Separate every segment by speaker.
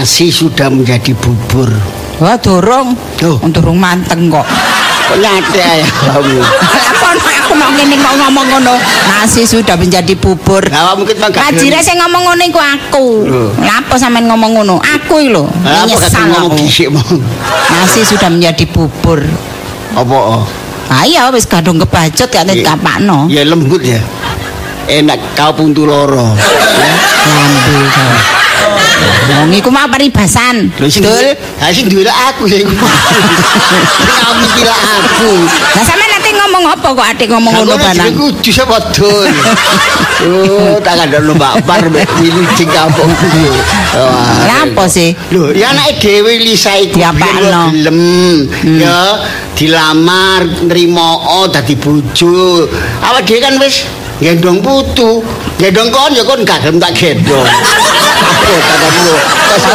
Speaker 1: nasi sudah menjadi bubur.
Speaker 2: Wah, durung.
Speaker 1: Duh.
Speaker 2: Durung manteng kok.
Speaker 1: Kok nyate ya kamu?
Speaker 2: Apa aku mau ngene kok ngomong ngono? Nasi sudah menjadi bubur.
Speaker 1: Lah mungkin mah gak
Speaker 2: Kajire sing ngomong ngono iku aku.
Speaker 1: Loh.
Speaker 2: Lah apa sampean ngomong ngono? Aku iki lho. Nyesal
Speaker 1: ngomong gisik?
Speaker 2: Nasi sudah menjadi bubur.
Speaker 1: Apa? oh?
Speaker 2: Ayo wis gadung kebajut kan
Speaker 1: Iya.
Speaker 2: kapakno.
Speaker 1: Ya lembut ya. Enak kau puntu loro.
Speaker 2: Lambe kok. Wong iku mah paribasan. Dul.
Speaker 1: ha sing duwe lah aku ya iku. Kamu kira aku.
Speaker 2: Lah sampean nanti ngomong apa kok atik ngomong ngono
Speaker 1: Aku
Speaker 2: banang?
Speaker 1: Aku bisa wadon. Oh, tak ada lo Mbak Par mbek milu sing kampung ku.
Speaker 2: Lah apa sih?
Speaker 1: Lho, ya anake dhewe Lisa iku
Speaker 2: Diapakno?
Speaker 1: biyen gelem ya dilamar nrimo dadi bojo. Awak dhewe kan wis gendong putu. Gendong kon ya kon gak gelem tak gendong. Apa katamu?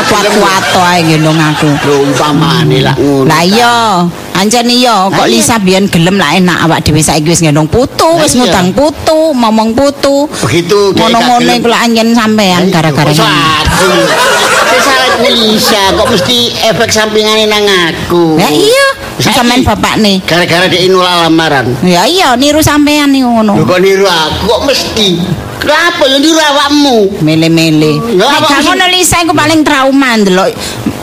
Speaker 2: Kuat-kuat ae gendong aku.
Speaker 1: Lho umpamane lah ngono.
Speaker 2: Lah iya, ancen iya kok. Lisa biyen gelem lah enak awak dhewe saiki wis ngendong putu, wis ngutang putu, momong putu.
Speaker 1: Begitu
Speaker 2: Ngono-ngono iku lah anjen sampean gara-gara
Speaker 1: salah Lisa, kok mesti efek sampingannya nang aku.
Speaker 2: Ya iya, sampean bapak nih.
Speaker 1: Gara-gara dia nolak lamaran.
Speaker 2: Ya iya niru sampean
Speaker 1: Lho
Speaker 2: ngono.
Speaker 1: kok niru aku kok mesti? Kenapa ya niru awakmu?
Speaker 2: Mele-mele. Nek
Speaker 1: apa sih?
Speaker 2: ngono Lisa iku paling trauma ndelok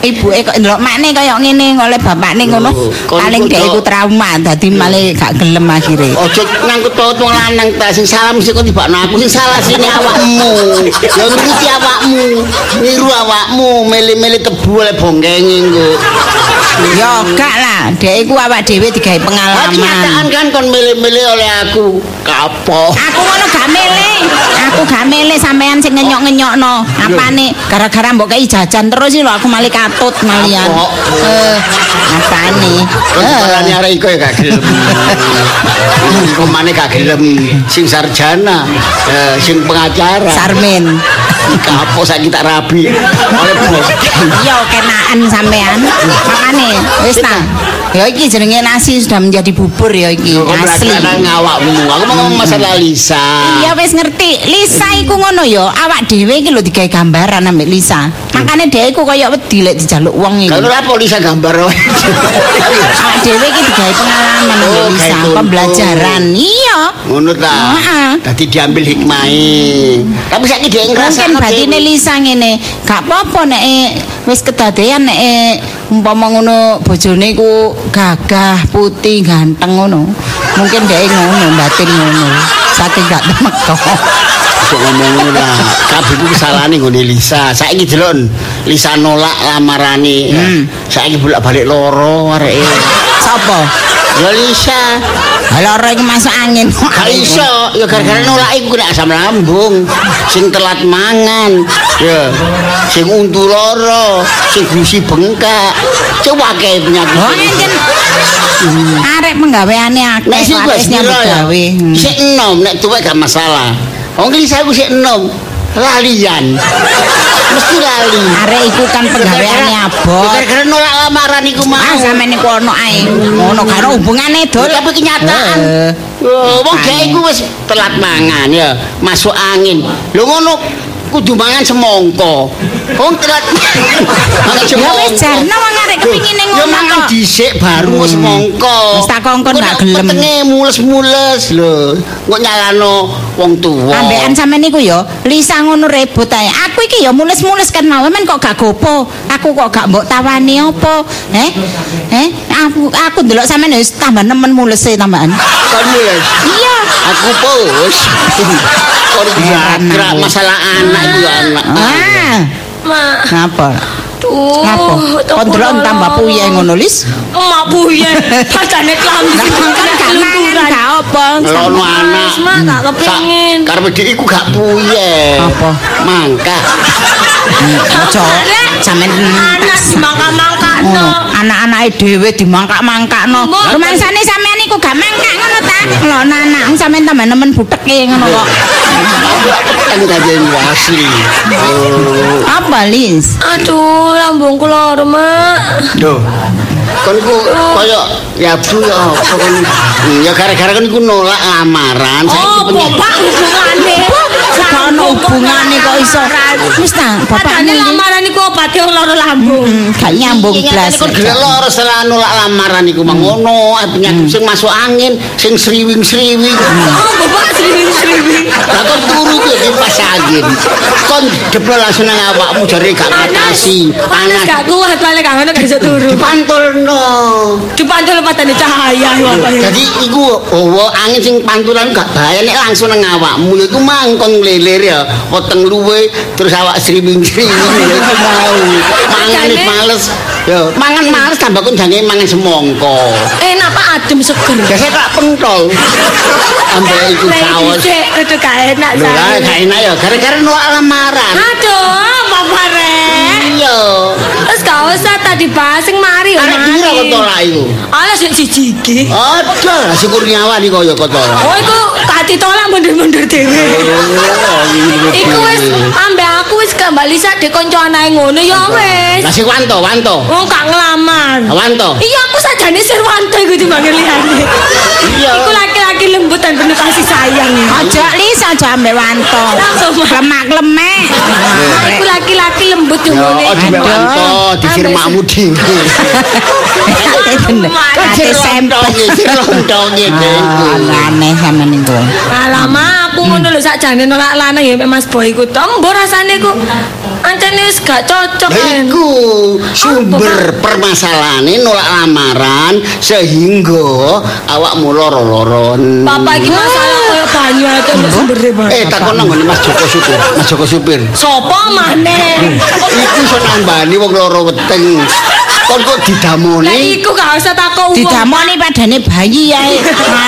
Speaker 2: ibuke kok ndelok makne kaya ngene oleh bapakne ngono.
Speaker 1: Loh, kon
Speaker 2: Paling dhek iku trauma dadi malah gak gelem akhire.
Speaker 1: Ojo ngangkut paut wong lanang ta sing salah mesti kok tibakno aku sing salah sini awakmu. Ya nuruti awakmu. Niru awakmu mele-mele tebu oleh bongkengi engko.
Speaker 2: Ya gak lah, dhek iku awak dhewe digawe pengalaman.
Speaker 1: kenyataan kan kon mele-mele oleh aku. Kapok.
Speaker 2: Aku ngono gak milih. Aku gak milih sampean sing ngenyok-ngenyokno. Apane gara-gara mbok kei jajan terus lho aku malih katut malian. Eh, apane?
Speaker 1: Kon
Speaker 2: Eh,
Speaker 1: arek iku ya gak gelem. Kok mana gak gelem sing sarjana, eh, sing pengacara.
Speaker 2: Sarmin.
Speaker 1: Kapok saiki tak rabi oleh bos.
Speaker 2: Yo kenaan sampean. Makane wis ta. Ya iki jenenge nasi sudah menjadi bubur ya iki.
Speaker 1: Kok
Speaker 2: Asli.
Speaker 1: Aku mau ngomong masalah Lisa.
Speaker 2: Ya wis ngerti. Lisa iku ngono ya. Awak dhewe iki lho digawe gambaran ambek Lisa. Makane dhek iku kaya wedi lek dijaluk wong iki.
Speaker 1: Kalau apa Lisa gambar wae.
Speaker 2: Awak dhewe iki digawe pengalaman
Speaker 1: Oh,
Speaker 2: ambek Lisa, pembelajaran. Iya.
Speaker 1: Ngono ta.
Speaker 2: Heeh.
Speaker 1: Dadi diambil hikmahe. Tapi saiki dhek ngrasa
Speaker 2: Mungkin batine Lisa ngene, gak apa-apa nek eh, wis kedadean nek eh, umpama ngono bojone ku gagah, putih, ganteng ngono. Mungkin dhek ngono batin ngono. Saking gak temek kok.
Speaker 1: Ngomong lah. Kabeh ku kesalahane nggone Lisa. Saiki delon Lisa nolak lamarane.
Speaker 2: Hmm.
Speaker 1: Saiki bolak-balik loro areke.
Speaker 2: Sapa?
Speaker 1: Ya Lisa.
Speaker 2: Loro iki masuk angin.
Speaker 1: Gak iso, ya gara-gara nolak iku nek asam lambung, sing telat mangan, ya, sing untu loro, sing gusi bengkak, coba kayak penyakit.
Speaker 2: Oh, anjen. Arek penggaweane akeh.
Speaker 1: Nek sing
Speaker 2: wis
Speaker 1: wis
Speaker 2: nyambut
Speaker 1: ya,
Speaker 2: gawe. Hmm.
Speaker 1: sik enom, nek tuwek gak masalah. Wong Lisa aku sik enom, lalian. Mesti lali.
Speaker 2: Arek iku kan penggaweane abot.
Speaker 1: Gara-gara nolak lamaran iku mau.
Speaker 2: Ah, sampean niku ono ae. Ngono karo hubungane dol.
Speaker 1: Tapi kenyataan. Wong dhek iku wis telat mangan ya, masuk angin. Lho ngono kudu mangan semongko. Wong telat mangan
Speaker 2: Ya wis jarno wong arek kepingine
Speaker 1: Ya
Speaker 2: ngono
Speaker 1: mangan
Speaker 2: kok.
Speaker 1: dhisik baru semongko.
Speaker 2: Wis tak kongkon gak gelem.
Speaker 1: Petenge mules-mules lho. Kok nyalano wong tuwa.
Speaker 2: Ambekan sampean niku ya, Lisa ngono rebut ae. Aku iki ya mules-mules kan mau men kok gak gopo. Aku kok gak mbok tawani apa? Eh? Eh? Aku aku ndelok sampean ya wis tambah nemen mulese tambahan.
Speaker 1: Kon mules.
Speaker 2: Iya.
Speaker 1: Aku. Kon gerak
Speaker 2: aku.
Speaker 1: masalah anak iku anak.
Speaker 2: Ah,
Speaker 3: Mak,
Speaker 2: ngapa?
Speaker 3: tuh.
Speaker 2: Ngapa? Kon delok tambah puyeng ngono, Lis.
Speaker 3: Mak puye. Padane klambi.
Speaker 2: Lah kan gak mangan gak apa.
Speaker 1: Anak.
Speaker 3: Mak gak kepengin.
Speaker 1: Sa- Karep dik iku gak puye.
Speaker 2: Apa?
Speaker 1: Mangka.
Speaker 2: Ojo. Sampean
Speaker 3: Anak dimangka-mangkakno.
Speaker 2: ngono. Anak-anake dhewe dimangkak-mangkakno.
Speaker 3: Mbok.
Speaker 2: Rumangsane sampean iku gak mangkak ngono ta? Ngelono anak sampean tambah nemen buteke ngono kok.
Speaker 1: Kan kajen asli. Oh.
Speaker 2: Apa, Lis?
Speaker 3: Aduh, lambungku loro, Mak.
Speaker 1: Duh. Kon ku koyo ya bu ya apa kon. Hmm, Ya gara-gara kan iku nolak lamaran.
Speaker 3: Oh, bapak hubungane.
Speaker 2: Hubungane kok iso. Wis ta, bapakmu
Speaker 3: Padane
Speaker 2: iki.
Speaker 3: lamaran iku obate wong lara lambung.
Speaker 2: Hmm, gak nyambung blas.
Speaker 1: gelek loro selah nolak lamaran iku mang ngono, penyakit sing masuk angin, sing sriwing-sriwing.
Speaker 3: Oh, bapak sriwing-sriwing.
Speaker 1: Lah kon turu ku di pas angin. Kon jebol langsung nang awakmu jare gak ngatasi.
Speaker 3: Panas gak kuat lale gak ngono gak iso turu.
Speaker 1: Dipantulno.
Speaker 3: Dipantul patane cahaya bapak.
Speaker 1: Jadi iku hawa angin sing pantulan gak bahaya nek langsung nang awakmu iku mangkon nglelir ya. Weteng luwe terus awak ya iku mau. Mangan males. Ya, mangan males tambah kon jange mangan semongko.
Speaker 3: Enak Pak adem seger.
Speaker 1: Biasa tak pentol. Ambek iku saus.
Speaker 3: Cek, itu gak enak
Speaker 1: lah
Speaker 3: saya.
Speaker 1: gak enak ya gara-gara nolak lamaran.
Speaker 3: Aduh, Bapak Rek.
Speaker 1: Iya.
Speaker 3: Terus gak usah tadi bahas sing mari.
Speaker 1: Arek pira kok tolak iku?
Speaker 3: Alah sik siji iki.
Speaker 1: Ada, si Kurniawan iki kaya kok tolak.
Speaker 3: Oh, iku gak ditolak mundur-mundur dhewe. Iku wis ambek aku wis gak bali sak dek kanca anae ngono ya wis.
Speaker 1: Lah si Wanto, Wanto.
Speaker 3: Wong gak ngelamar.
Speaker 1: Wanto.
Speaker 3: Iya aku sajane Sirwanto iku dimanggil liyane.
Speaker 1: Iya.
Speaker 3: Iku laki-laki lembut dan penuh kasih sayang.
Speaker 2: Aja lis aja ambek wanto. Lemak-lemek.
Speaker 3: Iku laki-laki lembut yo ngene.
Speaker 1: Oh di
Speaker 2: Aduh.
Speaker 1: Wanto, di firmamu dhewe.
Speaker 2: Kok
Speaker 1: si Lontonge
Speaker 2: Ah,
Speaker 1: dhewe.
Speaker 2: aneh sama niku.
Speaker 3: Alamak, aku ngono lho sakjane nolak lanang ya Mas Boy iku to. Mbok rasane ku ancene wis gak cocok.
Speaker 1: Iku sumber permasalahane nolak lamaran sehingga awakmu loro-loron.
Speaker 3: Bapak iki masalah koyo banyu ae to sumbere, Pak.
Speaker 1: Eh takon nang Mas Joko Supir, Mas Joko Supir.
Speaker 3: Sopo maneh?
Speaker 1: Iku iso nambani wong loro weteng. Kon kok
Speaker 3: Lah
Speaker 1: didamoni.
Speaker 3: iku gak usah takok wong.
Speaker 2: Didamoni padane bayi ae.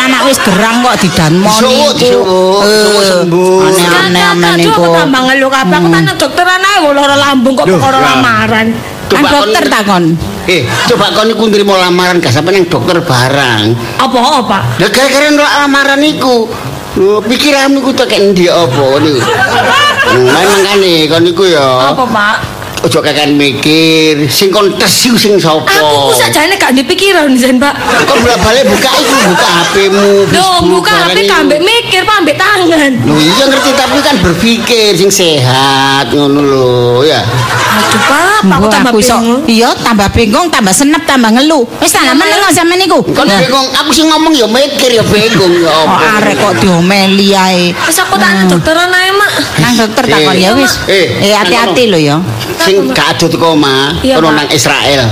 Speaker 2: Anak wis gerang kok didamoni.
Speaker 1: Disuwuk sembuh.
Speaker 2: Aneh-aneh amen
Speaker 3: Aduh,
Speaker 2: niku.
Speaker 3: aku tambah ngeluh kabeh. Aku tanya dokteran ae wong lara lambung kok perkara
Speaker 1: lah.
Speaker 3: lamaran.
Speaker 2: Kan
Speaker 1: Coba
Speaker 2: dokter
Speaker 1: kon-
Speaker 2: takon.
Speaker 1: Eh, coba kon iku nrimo lamaran gak sampe nang dokter barang.
Speaker 3: Apa apa?
Speaker 1: Lah gara-gara lamaran iku. Lho, pikiranmu iku tek endi apa niku? Hmm, makane kon iku ya.
Speaker 3: Apa, Pak?
Speaker 1: Ojo kakean mikir, sing kon tes iku sing sapa?
Speaker 3: Aku ku sakjane gak dipikiran Zen, Pak.
Speaker 1: Kon bolak-balik buka iku, buka HP-mu. Facebook,
Speaker 3: buka HP kambek mikir, Pak, ambek tangan.
Speaker 1: Lho iya ngerti tapi kan berpikir sing sehat ngono lho ya.
Speaker 3: Aduh, Pak, aku tambah bingung.
Speaker 2: Iya, tambah bingung, tambah senep, tambah ngeluh. Wis tak menengo sampe niku.
Speaker 1: Kon bingung, aku sing ngomong ya mikir ya bingung ya
Speaker 2: Kok
Speaker 1: apa.
Speaker 2: arek kok diomeli ae.
Speaker 3: Wis aku tanya dokteran ae, Mak.
Speaker 2: Nang dokter takon ya wis.
Speaker 1: Eh,
Speaker 2: Eh hati-hati lho ya.
Speaker 1: Sing gak ado teko omah,
Speaker 3: Pak.
Speaker 1: nang Israel.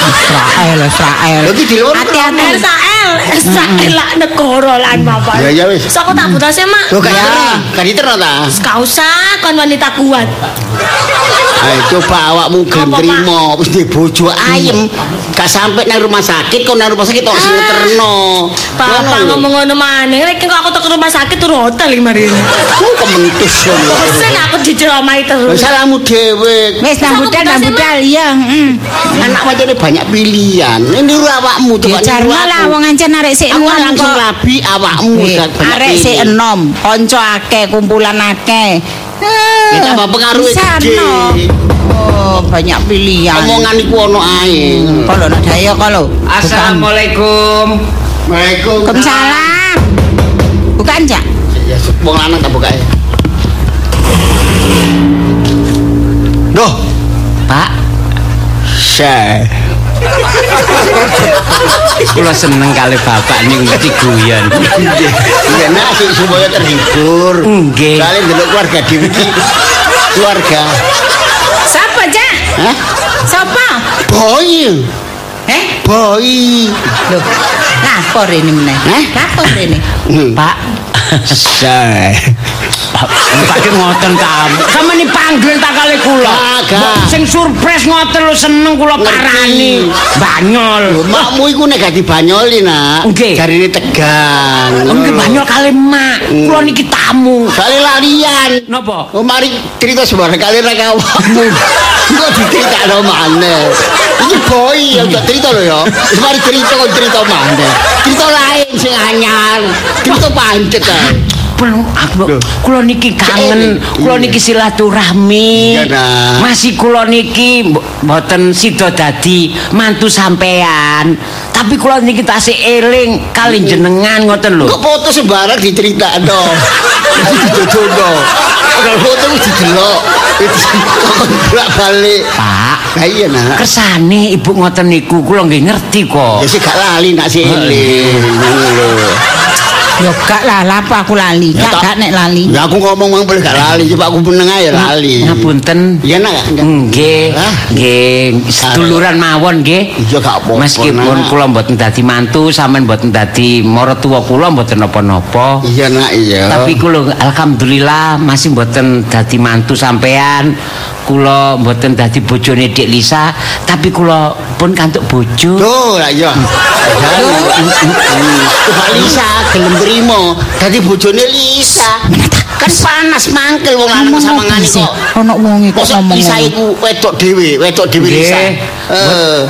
Speaker 2: Israel, Israel.
Speaker 1: Lho iki di luar.
Speaker 2: Hati-hati.
Speaker 3: Israel, Israel lah negara lan Bapak.
Speaker 1: Ya, ya, wis.
Speaker 3: Aku tak butase, Mak.
Speaker 1: Lho gak
Speaker 2: Ya.
Speaker 1: gak diterno ta?
Speaker 3: Gak usah kon wanita kuat.
Speaker 1: Ayo coba awakmu gelem trimo wis di bojo ayem. Gak sampe nang rumah sakit kok nang rumah sakit kok sing Ngono lho.
Speaker 3: ngomong ngono maneh, rek kok aku tek rumah sakit turu hotel iki mari.
Speaker 1: Ku kementus ngono.
Speaker 3: Pesen aku
Speaker 1: Lho
Speaker 3: terus.
Speaker 1: salahmu dhewe.
Speaker 2: Wis nang
Speaker 3: Aku
Speaker 2: budal, nang
Speaker 3: butase,
Speaker 2: budal ya. heeh.
Speaker 1: Anak macane banyak pilihan. Ini niru awakmu coba
Speaker 2: Dijarno
Speaker 1: aku.
Speaker 2: lah wong ancen arek sik
Speaker 1: Aku
Speaker 2: enom
Speaker 1: langsung labi awakmu
Speaker 2: Arek sik enom, kanca akeh, kumpulan akeh.
Speaker 1: Ya, tambah pengaruh
Speaker 2: Bisa
Speaker 1: gede.
Speaker 2: Oh, banyak pilihan.
Speaker 1: Omongan iku ono ae.
Speaker 2: Kalau nak daya kalau.
Speaker 4: Assalamualaikum.
Speaker 1: Waalaikumsalam.
Speaker 2: Bukan jak?
Speaker 1: Ya wong lanang tak bukae. Duh,
Speaker 4: Pak,
Speaker 1: saya
Speaker 4: kula seneng kali bapak ning mesti guyon.
Speaker 1: Ya nak sih supaya terhibur.
Speaker 4: Nggih.
Speaker 1: Kalian delok keluarga dhewe iki. Keluarga.
Speaker 2: Siapa jak?
Speaker 1: Hah?
Speaker 2: Siapa?
Speaker 1: Boy.
Speaker 2: Eh?
Speaker 1: Boy.
Speaker 2: Loh, lapor ini meneh.
Speaker 1: Eh?
Speaker 2: Lapor ini.
Speaker 1: Hmm.
Speaker 4: Pak,
Speaker 1: Saya.
Speaker 4: Pak ngoten kamu. Sama nih panggil tak kali kula. Sing surprise ngoten lho seneng kula parani. Banyol.
Speaker 1: Makmu iku nek gak dibanyoli nak.
Speaker 4: Nggih.
Speaker 1: Jarine tegang.
Speaker 4: Nggih banyol kali mak. Kula niki tamu.
Speaker 1: Soale lalian.
Speaker 4: Napa?
Speaker 1: Oh mari cerita sembarang kali rek awakmu. Kok diceritakno maneh. Iki boy ya tak cerita lho ya. Mari cerita kok cerita maneh. Cerita lain sing anyar. Cerita pancet ae.
Speaker 4: Perlu kula niki kangen, kula niki silaturahmi. Masih kula niki mbo- mboten sida dadi mantu sampean. Tapi kula niki tasih eling kali jenengan ngoten lho.
Speaker 1: Kok foto sembarang diceritakno. Dijojono. Kalau foto wis didelok. Wis bolak-balik.
Speaker 4: Pak,
Speaker 1: Lah iya nak.
Speaker 4: kersane ibu ngoten niku kula nggih ngerti kok.
Speaker 1: Ya sih gak lali nak si eling. Ngono lho.
Speaker 2: Yo gak lah, lah apa aku lali.
Speaker 1: Ya,
Speaker 2: Gak gak nek lali.
Speaker 1: Ya aku ngomong mang boleh gak lali, coba aku meneng ae lali.
Speaker 4: Ngapunten.
Speaker 1: Iya nak.
Speaker 4: Nggih, nggih, seduluran mawon nggih.
Speaker 1: Iya gak apa-apa.
Speaker 4: Meskipun kula mboten dadi mantu, sampean mboten dadi maratuwa kula mboten napa-napa.
Speaker 1: Iya nak iya.
Speaker 4: Tapi kula alhamdulillah masih mboten dadi mantu sampean. Kula mboten dadi bojone Dik Lisa, tapi kula pun kantuk bojo.
Speaker 1: Tuh lah iya. Lisa gelem trimo dadi bojone Lisa. Kan panas mangkel wong lanang sama ngani
Speaker 2: sih?
Speaker 1: kok.
Speaker 2: Ono wong iku ngomong.
Speaker 1: Lisa iku wedok dhewe, wedok dhewe Lisa.
Speaker 4: Nggih.
Speaker 1: Eh.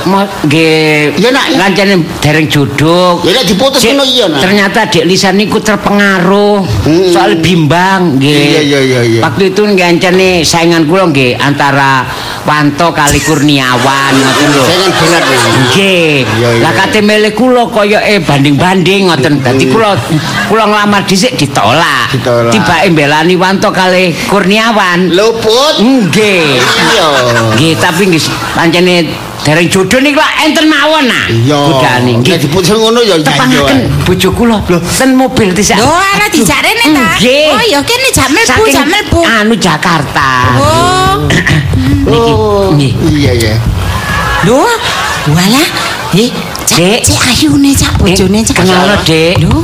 Speaker 4: Nggih.
Speaker 1: Iya, Nak, ya.
Speaker 4: Kancane dereng jodoh.
Speaker 1: Ya nek diputus ngono iya nak.
Speaker 4: Ternyata Dek Lisa niku terpengaruh
Speaker 1: Hmm.
Speaker 4: soal bimbang nggih.
Speaker 1: Iya, iya, iya, iya.
Speaker 4: Waktu itu ngancane saingan kula nggih antara Wanto kali Kurniawan ngoten lho.
Speaker 1: Berat.
Speaker 4: Nggih. Lah kate milih kula koyoke banding-banding ngoten. Dadi kula kula nglamar dhisik ditolak.
Speaker 1: Ditolak.
Speaker 4: Tibake mbelani Wanto kali Kurniawan.
Speaker 1: Luput.
Speaker 4: Nggih.
Speaker 1: Iya.
Speaker 4: Nggih, tapi nggih pancene dereng jodoh niku lak enten mawon nah.
Speaker 1: Iya.
Speaker 4: Budane
Speaker 1: Nek
Speaker 4: nggih.
Speaker 1: diputus ngono ya
Speaker 4: Tepangaken bojo kula ten mobil dhisik.
Speaker 2: Lho, ana dijarene ta?
Speaker 4: Nggih.
Speaker 2: Oh, ya kene jam mlebu,
Speaker 4: Saking
Speaker 2: jam mlebu.
Speaker 4: Anu Jakarta.
Speaker 2: Oh.
Speaker 4: Niki. Nggih.
Speaker 1: Iya ya.
Speaker 2: Lho, walah. Eh,
Speaker 4: Dek.
Speaker 2: Cek ayune cak bojone cak.
Speaker 4: Kenal lo, Dek.
Speaker 2: Lho.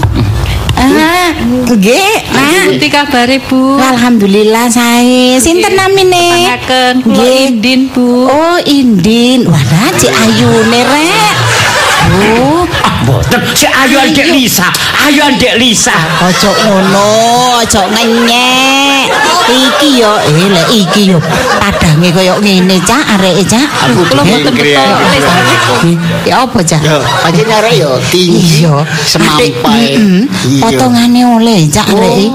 Speaker 2: Ah, nggih, Mak.
Speaker 3: Nanti kabare Bu.
Speaker 2: Alhamdulillah sae. Sinten namine? Nggih.
Speaker 3: Indin Bu.
Speaker 2: Oh, Indin. Walah, cek ayune rek. Oh,
Speaker 4: Ah, mboten. Si ayo Dek Lisa. Ayo Dek Lisa.
Speaker 2: ojo ngono, ojo ngenyek. Iki yo, eh lek iki yo padange koyo ngene, Cak, areke, Cak.
Speaker 1: Aku
Speaker 3: Kula mboten.
Speaker 2: Ya apa, Cak?
Speaker 1: Ya, pancen arek ya tinggi.
Speaker 2: Iya,
Speaker 1: semampai.
Speaker 2: Potongane oleh cak arek.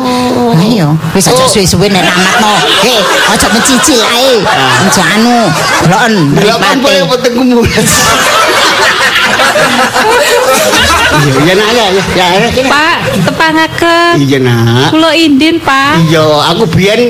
Speaker 2: Ayo, wis aja
Speaker 1: Oh.
Speaker 2: suwe-suwe nek namatno. Heh, aja mencicil ae. Aja anu, loen
Speaker 1: Lah kan boleh
Speaker 2: mripate.
Speaker 1: potong kumulas. Iya, nak ya, ya.
Speaker 3: Pak, tepangaken.
Speaker 1: Iya nak.
Speaker 3: Kula Indin, Pak.
Speaker 1: Iya, aku biyen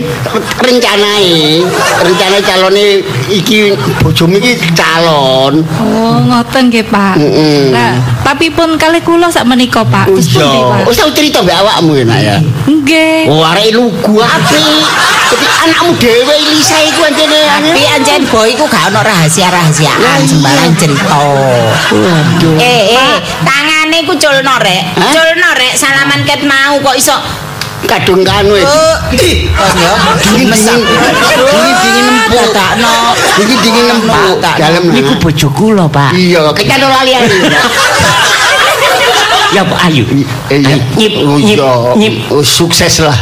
Speaker 1: rencanae, rencana calone iki bojomu iki calon.
Speaker 3: Oh, ngoten nggih, Pak.
Speaker 1: Mm-mm.
Speaker 3: Lah, tapi pun kali kula sak menika, Pak. Terus pundi,
Speaker 1: Iya,
Speaker 3: Pak?
Speaker 1: wis tau cerita mbek awakmu ya nak ya.
Speaker 3: Nggih.
Speaker 1: Oh, arek lugu apik. Tapi anakmu dhewe Lisa iku anjene.
Speaker 2: Tapi anjen boy iku gak ono rahasia-rahasiaan sembarang cerita.
Speaker 1: Waduh.
Speaker 2: Eh, eh, tangane ku culno rek. Culno rek salaman ket mau kok iso
Speaker 1: kadung kanu e.
Speaker 2: oh, iki. Ih,
Speaker 1: dingin dingin. Dingin dingin empuk
Speaker 2: takno.
Speaker 1: Iki dingin empuk dalem.
Speaker 4: Niku bojoku lho, Pak.
Speaker 1: Iya, kecan ora lali
Speaker 4: Ya Pak
Speaker 1: Ayu. Iya,
Speaker 4: iya. Nyip
Speaker 1: oh,
Speaker 4: nyip
Speaker 1: iya.
Speaker 4: nyip
Speaker 1: oh, sukses lah.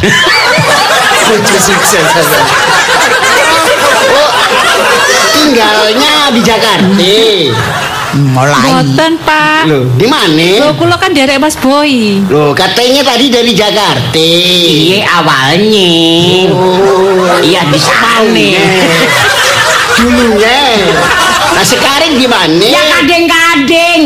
Speaker 1: Bojo sukses. Tinggalnya di Jakarta
Speaker 2: mulai.
Speaker 3: Mboten, Pak.
Speaker 1: Loh, di mana?
Speaker 3: Loh, kula kan derek Mas Boy.
Speaker 1: Loh, katanya tadi dari Jakarta.
Speaker 4: Iya awalnya.
Speaker 1: Oh,
Speaker 4: Iya di sana.
Speaker 1: dulunya. Nah, sekarang gimana?
Speaker 4: Ya kadang-kadang.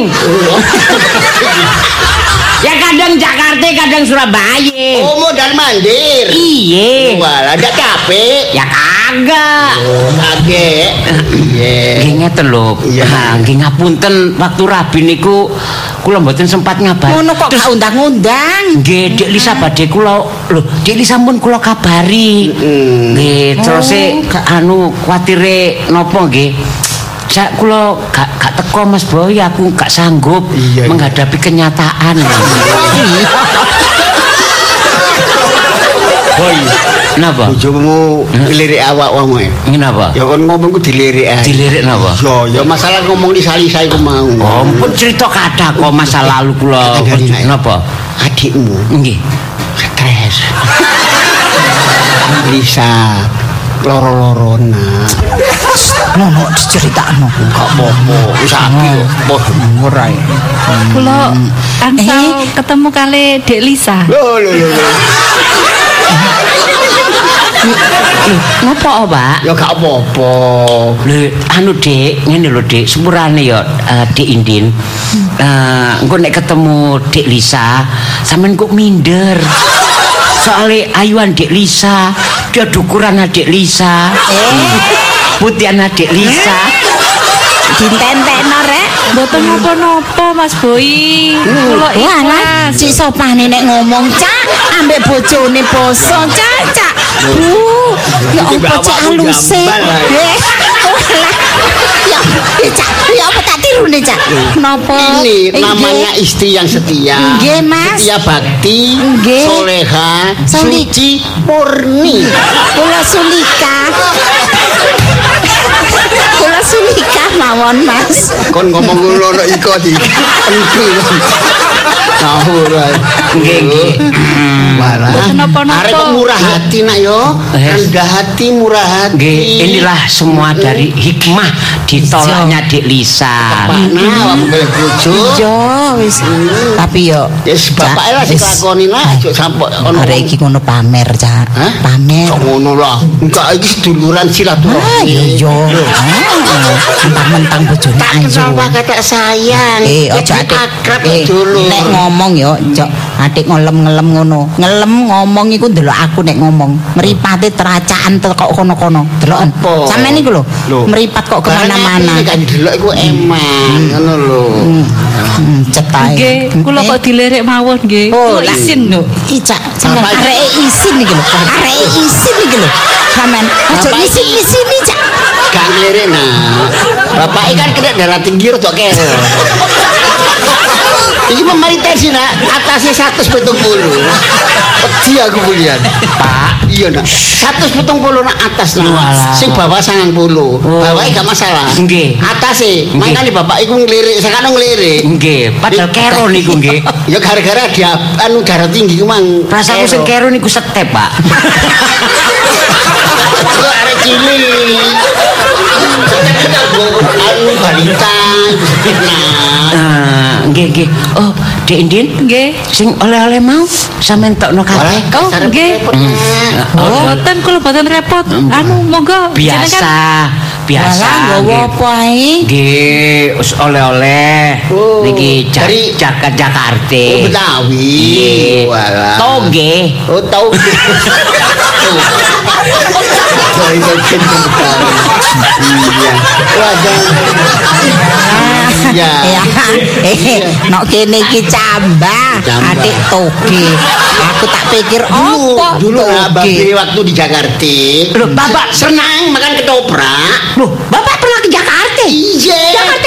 Speaker 4: ya kadang Jakarta, kadang Surabaya.
Speaker 1: Oh, modal mandir.
Speaker 4: Iya.
Speaker 1: Wah, ada capek.
Speaker 4: Ya kagak.
Speaker 1: Oh, kaget. Iya.
Speaker 4: Nggih ngeten lho. Nggih ngapunten waktu rabi niku kula mboten sempat ngabari.
Speaker 2: Ngono kok gak undang-undang.
Speaker 4: Nggih, Dik Lisa badhe kula lho, Dik Lisa pun kula kabari. Nggih, terus e
Speaker 2: Oh,
Speaker 4: anu kuatire napa nggih? Sa kula gak gak teko Mas Boy, aku gak sanggup
Speaker 1: iya.
Speaker 4: menghadapi kenyataan.
Speaker 1: Boy,
Speaker 4: Napa?
Speaker 1: bojomu lirik awak wae. ya?
Speaker 4: Napa?
Speaker 1: Ya kon ngomong ku dilirik ae.
Speaker 4: Dilirik napa?
Speaker 1: Ya, ya masalah ngomong di sali-sali ku mau.
Speaker 4: Oh, pun cerita kata kok masa lalu kula. Napa?
Speaker 1: Adikmu
Speaker 4: Nggih.
Speaker 1: stres. Bisa loro-lorona.
Speaker 2: Ngono diceritakno.
Speaker 1: Gak apa-apa, wis apik kok.
Speaker 2: Ora.
Speaker 3: Kula angsal ketemu kali Dek Lisa.
Speaker 1: Lho lho lho. lho.
Speaker 4: Napa, Pak?
Speaker 1: Ya gak apa-apa.
Speaker 4: Lho, anu Dik, ngene lho Dik, sepurane ya eh, Dik Indin. Eh, engko nek ketemu Dik Lisa, sampean kok minder. Soale ayuan Dik Lisa dia dukuran adik Lisa.
Speaker 2: Eh,
Speaker 4: Putihan adik Lisa.
Speaker 2: Dintentekno rek.
Speaker 3: Mboten napa-napa Mas Boy. Kula
Speaker 2: Walah,
Speaker 3: ikhlas.
Speaker 2: si sopane nek ngomong cak ambek bojone poso cak cak. Uh, ya
Speaker 1: Iki
Speaker 2: apa cak aluse. Eh. Ya, cak, ya apa tak tiru nih cak? Kenapa?
Speaker 1: Ini namanya istri yang setia.
Speaker 2: Nggih, Mas.
Speaker 1: Setia bakti,
Speaker 2: Nggih.
Speaker 1: soleha, suci, murni.
Speaker 2: Kula sulika. Kula sulika mawon, Mas.
Speaker 1: Kon ngomong ngono iko di. Ngawur ae.
Speaker 4: Nggih, nggih.
Speaker 3: Napa-napa.
Speaker 1: Arek murah hati nak yo. Rendah hati, murah hati.
Speaker 4: Inilah semua dari hikmah ditolaknya adik Lisa.
Speaker 1: Nah, aku boleh bojo.
Speaker 2: Yo wis. Tapi yo
Speaker 1: Yes, bapak lah sing
Speaker 2: wis.
Speaker 1: lakoni lah, aja sampe ono.
Speaker 2: Arek iki ngono pamer, Cak. Pamer.
Speaker 1: Kok ngono lah. Enggak iki seduluran
Speaker 2: Ah,
Speaker 1: silaturahmi.
Speaker 2: yo yo. Mentang-mentang bojone
Speaker 1: Tak
Speaker 2: ayu.
Speaker 1: kenal apa kata sayang.
Speaker 2: Eh, adik.
Speaker 1: akrab
Speaker 2: Eh,
Speaker 1: dulu.
Speaker 2: nek ngomong yo, ojo adik ngelem-ngelem ngono. Ngelem ngomong iku ndelok aku nek ngomong. Meripate teracaan kok kono-kono. Deloken. Sampeyan iku lho, meripat kok kemana-mana.
Speaker 1: Kan delok iku emang ngono lho.
Speaker 2: Hmm, cetahe.
Speaker 3: Nggih, kula
Speaker 2: Eh,
Speaker 3: kok dilerek mawon nggih.
Speaker 2: Oh,
Speaker 3: isin lho.
Speaker 2: Iki- areke isin iki lho. Areke isin iki lho. Sampeyan ojo
Speaker 1: Bapak iki-
Speaker 2: isin-isin iki cak.
Speaker 1: Gak ngirik nah. Bapak ikan kena darah tinggi rodok kere. Iki memerintah nak atasnya 170. Peti aku kuliah. Pak, iya nak. 170 nak atas nak. Sing bawah 90. Bawah gak masalah.
Speaker 4: Nggih.
Speaker 1: Atase,
Speaker 4: Nggih.
Speaker 1: makane bapak iku ngelirik, sekarang ngelirik.
Speaker 4: Nggih, padahal kero niku nggih.
Speaker 1: Ya gara-gara dia anu darah tinggi ku mang.
Speaker 4: Rasaku sing kero niku setep, Pak.
Speaker 1: Kok arek cilik. Anu balita. Nah.
Speaker 4: Ah, nggih nggih. Oh, Dek Indin,
Speaker 3: Nggih.
Speaker 4: sing oleh-oleh mau sampean tokno kabeh.
Speaker 3: Oh,
Speaker 1: Sarep
Speaker 3: nggih.
Speaker 1: Nak.
Speaker 3: Oh, mboten kula mboten repot. Anu monggo
Speaker 4: Biasa, biasa.
Speaker 2: Nggawa
Speaker 4: nggih.
Speaker 2: apa ae?
Speaker 4: Nggih, us oleh-oleh.
Speaker 1: Oh,
Speaker 4: Niki
Speaker 1: dari-
Speaker 4: Jakarta Jakarta.
Speaker 1: Oh, Betawi.
Speaker 4: Nggih.
Speaker 1: Oh, tahu. Dari bagian Betawi. Iya. Wadah. Iya.
Speaker 2: Ya, eh, nok kene iki cambah, adik toge. Aku tak pikir
Speaker 1: Dulu, dulu nah. Babe waktu di Jakarta.
Speaker 4: Loh, Bapak
Speaker 1: senang makan ketoprak.
Speaker 4: Loh, Bapak pernah ke Jakarta?
Speaker 1: Iya.
Speaker 4: Jakarta.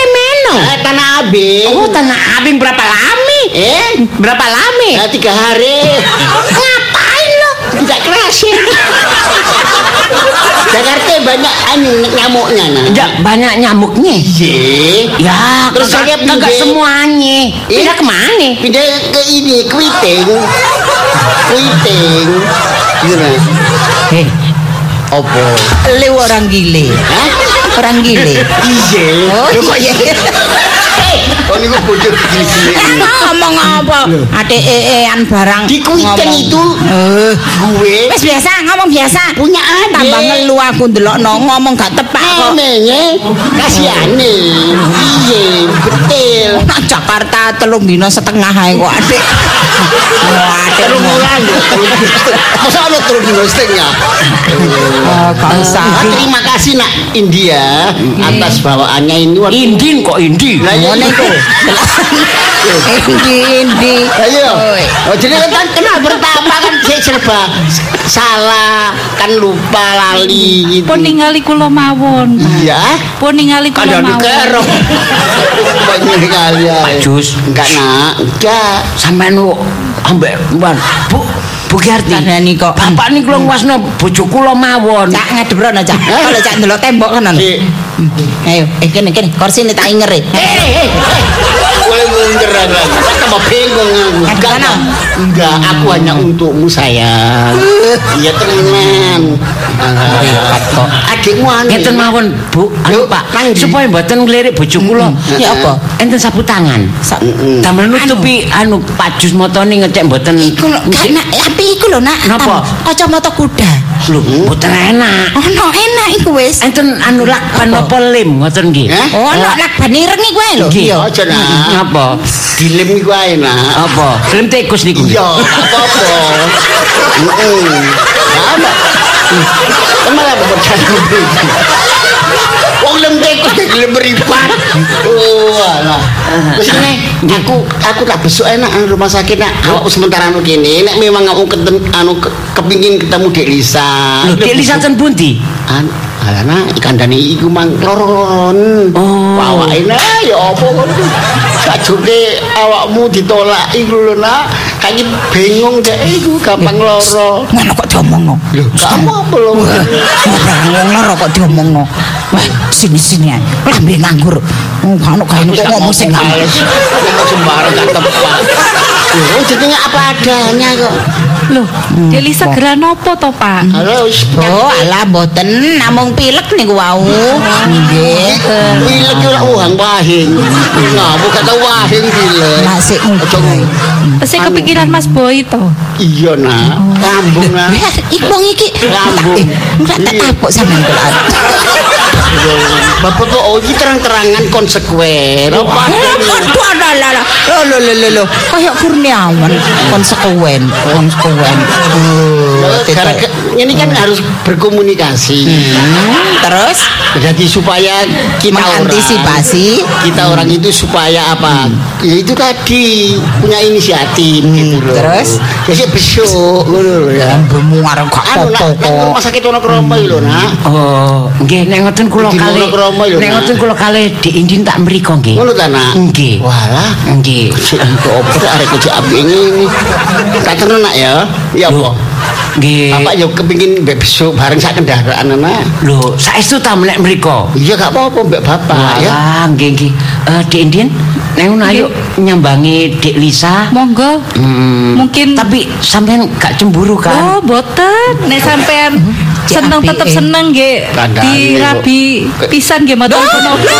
Speaker 1: Eh, Tanah Abang.
Speaker 4: Oh, Tanah Abang berapa lama?
Speaker 1: Eh,
Speaker 4: Berapa lama?
Speaker 1: eh, tiga hari.
Speaker 4: Ngapain lo?
Speaker 1: Tidak keras ya. Jakarta banyak anu nyamuknya nah.
Speaker 4: Ya, banyak nyamuknya.
Speaker 1: Iya.
Speaker 4: Ya,
Speaker 1: Terus saya pindah.
Speaker 4: semuanya.
Speaker 1: Eh?
Speaker 4: Pindah kemana?
Speaker 1: Pindah ke ini. Kuiteng. Gitu nah.
Speaker 4: Hei,
Speaker 1: Opo?
Speaker 2: Lu orang gile.
Speaker 1: Hah?
Speaker 2: Orang gile.
Speaker 1: Iya.
Speaker 2: Oh
Speaker 1: kok
Speaker 2: iya.
Speaker 1: Oh niku bocor gini-gini.
Speaker 2: Ngomong apa? Adik eean barang.
Speaker 1: Di Kuiteng
Speaker 2: ngomong.
Speaker 1: itu
Speaker 2: Eh,
Speaker 1: gue
Speaker 2: wis biasa ngomong biasa.
Speaker 1: punya adik.
Speaker 2: Tambah ngelu aku ndelokno ngomong gak tepak kok.
Speaker 1: Namanya kasihane. Iya, betul.
Speaker 2: Nak Jakarta telung dino setengah ae kok adik. Ngomong.
Speaker 1: mulan. Masa ono terus di setengah.
Speaker 2: Oh, usah.
Speaker 1: Ah, terima kasih nak India atas bawaannya ini.
Speaker 4: Indin kok Indi?
Speaker 1: Lah
Speaker 2: indi.
Speaker 1: Ayo. Oh, jadi kan kenal pertama kan saya serba salah, kan lupa lali gitu.
Speaker 3: Pun ningali kula mawon.
Speaker 1: Iya.
Speaker 3: Pun ningali kula mawon.
Speaker 1: kero. Banyak kali ya.
Speaker 4: Pak Jus.
Speaker 1: Enggak nak, enggak.
Speaker 4: Sampean lu ambek Wan. Bu, Bu Gerti.
Speaker 2: Kandhani kok.
Speaker 4: Bapak niku lho ngwasno bojo kula mawon.
Speaker 2: Cak ngedebrono cak. Kalau cak ndelok tembok kan. Ayo, eh kene kene kursi ini tak inger.
Speaker 1: eh, eh, eh. Saya tambah bingung aku. Enggak, enggak. Aku hanya untukmu sayang. Iya tenan. Adikmu anu.
Speaker 4: Ngeten mawon, Bu. Anu
Speaker 1: Yuk,
Speaker 4: Pak, supaya mboten ngelirik bojo kula.
Speaker 2: Ya apa?
Speaker 4: Enten sapu tangan. Damel nutupi anu Pak Jus motone ngecek mboten.
Speaker 2: Iku lho. Tapi iku lho nak.
Speaker 4: Napa?
Speaker 2: Kacamata kuda.
Speaker 4: Lho, mboten enak.
Speaker 2: Oh, no, enak iku wis.
Speaker 4: Enten anu lakban
Speaker 2: Apa?
Speaker 4: apa lim ngoten nggih.
Speaker 1: Hah?
Speaker 2: Oh, no, lakban ireng iku ae lho.
Speaker 4: Nggih.
Speaker 1: Aja nak.
Speaker 4: Napa?
Speaker 1: Dilem iku ae nak.
Speaker 4: Apa? Lim tikus niku.
Speaker 1: Iya, apa-apa. Heeh. Gak apa. Percaya mriki. Wong lem tikus gelem mripat. Oh, alah. Wis kene aku aku tak besok enak nang rumah sakit nak. Aku sementara anu kene nek memang aku ketemu anu ke, kepingin ketemu Dek Lisa.
Speaker 4: Lho, Dek Lisa ten pundi?
Speaker 1: An alana ikan dani iku mang loron.
Speaker 4: Oh.
Speaker 1: Awake nah ya apa ngono. Sajune awakmu ditolak iku lho nak. Kayaknya bingung dek iku gampang loro.
Speaker 2: Ngono kok diomongno.
Speaker 1: Lho, kamu apa lho?
Speaker 2: Wong lara kok diomongno. Wah, sini-sini ae. Lambe nganggur. Kae kok ngomong sing
Speaker 1: males. Ngomong sembarang gak tepat. Oh, jenenge apa adanya kok.
Speaker 3: Loh, Dek Lisa geran apa to, Pak?
Speaker 1: Halo, wis
Speaker 2: Oh, alah mboten namung pilek niku wau. Nggih.
Speaker 1: Pilek lak wahang wahing. Ngapa kata wahing pilek?
Speaker 2: Lah sik
Speaker 1: Aja
Speaker 2: ngono.
Speaker 3: Pasti kepikiran Mas Boy to.
Speaker 1: Iya nak, lambung nak.
Speaker 2: Wah, iki
Speaker 1: Lambung.
Speaker 2: Enggak tak kapok sampean kok.
Speaker 1: Bapak kok oh terang-terangan konsekuen. Apa?
Speaker 2: Aduh, alah, alah, loh, loh, loh, loh. Kayak Kurniawan, konsekuen, konsekuen. Oh,
Speaker 1: Karena ke- ini kan harus berkomunikasi.
Speaker 2: Hmm, terus
Speaker 1: Jadi supaya kita
Speaker 2: mengantisipasi
Speaker 1: orang, kita orang itu supaya apa? Ya itu tadi punya inisiatif gitu loh.
Speaker 2: terus?
Speaker 1: ya sih besok ngono ya. Anu nak, nang
Speaker 2: apa-apa.
Speaker 1: rumah sakit ono kromo lho nak.
Speaker 4: Oh, nggih nek ngoten kula kali. Nek ngoten kula kali di Indin tak mriko nggih.
Speaker 1: Ngono ta nak?
Speaker 4: Nggih.
Speaker 1: Walah.
Speaker 4: Nggih.
Speaker 1: Apa sih arek kecil api ini. Tak terus nak ya. Ya apa?
Speaker 4: Nggih.
Speaker 1: Bapak yo kepingin mbek besok bareng sak kendaraan anak.
Speaker 4: Lho, saestu ta nek mriko.
Speaker 1: Iya gak apa-apa mbek bapak ya.
Speaker 4: Walah, nggih nggih. Eh, Dik Indin, nek ngono ayo nyambangi Dik Lisa.
Speaker 3: Monggo.
Speaker 4: Hmm,
Speaker 3: Mungkin-
Speaker 4: tapi sampean gak cemburu kan?
Speaker 3: Oh, boten. Nek sampean
Speaker 2: Cek
Speaker 3: seneng tetep seneng nggih. Dirabi pisan nggih mboten punapa.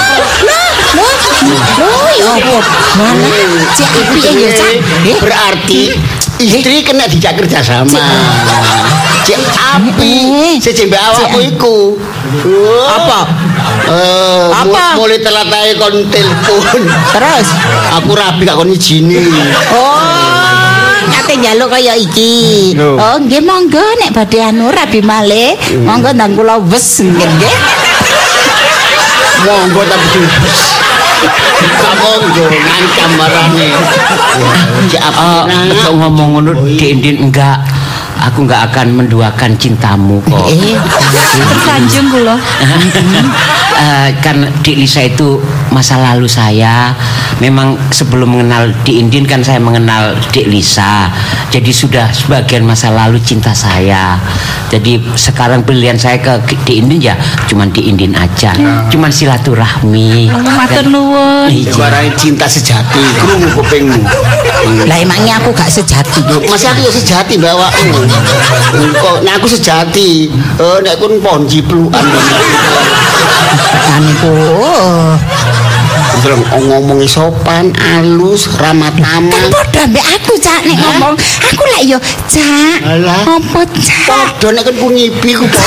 Speaker 2: Loh, ya apa? Mana? Cek ya, Cak? Eh,
Speaker 1: Berarti istri kena dijak kerja sama. Cek api. Sejak mbak awakmu iku.
Speaker 2: Apa?
Speaker 1: Eh,
Speaker 2: Apa?
Speaker 1: mu- mulai telat ae kon telepon.
Speaker 2: Terus?
Speaker 1: Aku rapi gak kon izini.
Speaker 2: Oh, kate njaluk kaya iki. Oh, nggih monggo nek badhe anu rabi malih, monggo ndang kula wes nggih.
Speaker 1: Monggo tapi. Ngancam marane. Cek nak.
Speaker 4: kok ngomong ngono Dik Indin enggak. Aku enggak akan menduakan cintamu kok.
Speaker 2: Eh,
Speaker 3: Tersanjung kula.
Speaker 4: Eh, kan Dik Lisa itu masa lalu saya memang sebelum mengenal Dik Indin kan saya mengenal Dik Lisa jadi sudah sebagian masa lalu cinta saya jadi sekarang pilihan saya ke Dik Indin ya cuman Dik Indin aja cuman silaturahmi
Speaker 3: Oh, matur nuwun.
Speaker 4: Iya.
Speaker 1: Cinta sejati, krungu kupingmu.
Speaker 2: lah emangnya aku gak sejati.
Speaker 1: Masih aku ya sejati bawa Kok nek aku sejati, eh nek kun ponji pelukan.
Speaker 2: Kan iku. oh.
Speaker 1: Belum ngomongi sopan, halus, ramah
Speaker 2: Kan
Speaker 1: tamah.
Speaker 2: padha mbek aku, Cak, nek ngomong. Aku lek yo, Cak. Apa, Cak?
Speaker 1: Podo nek ku ngipi ku podo.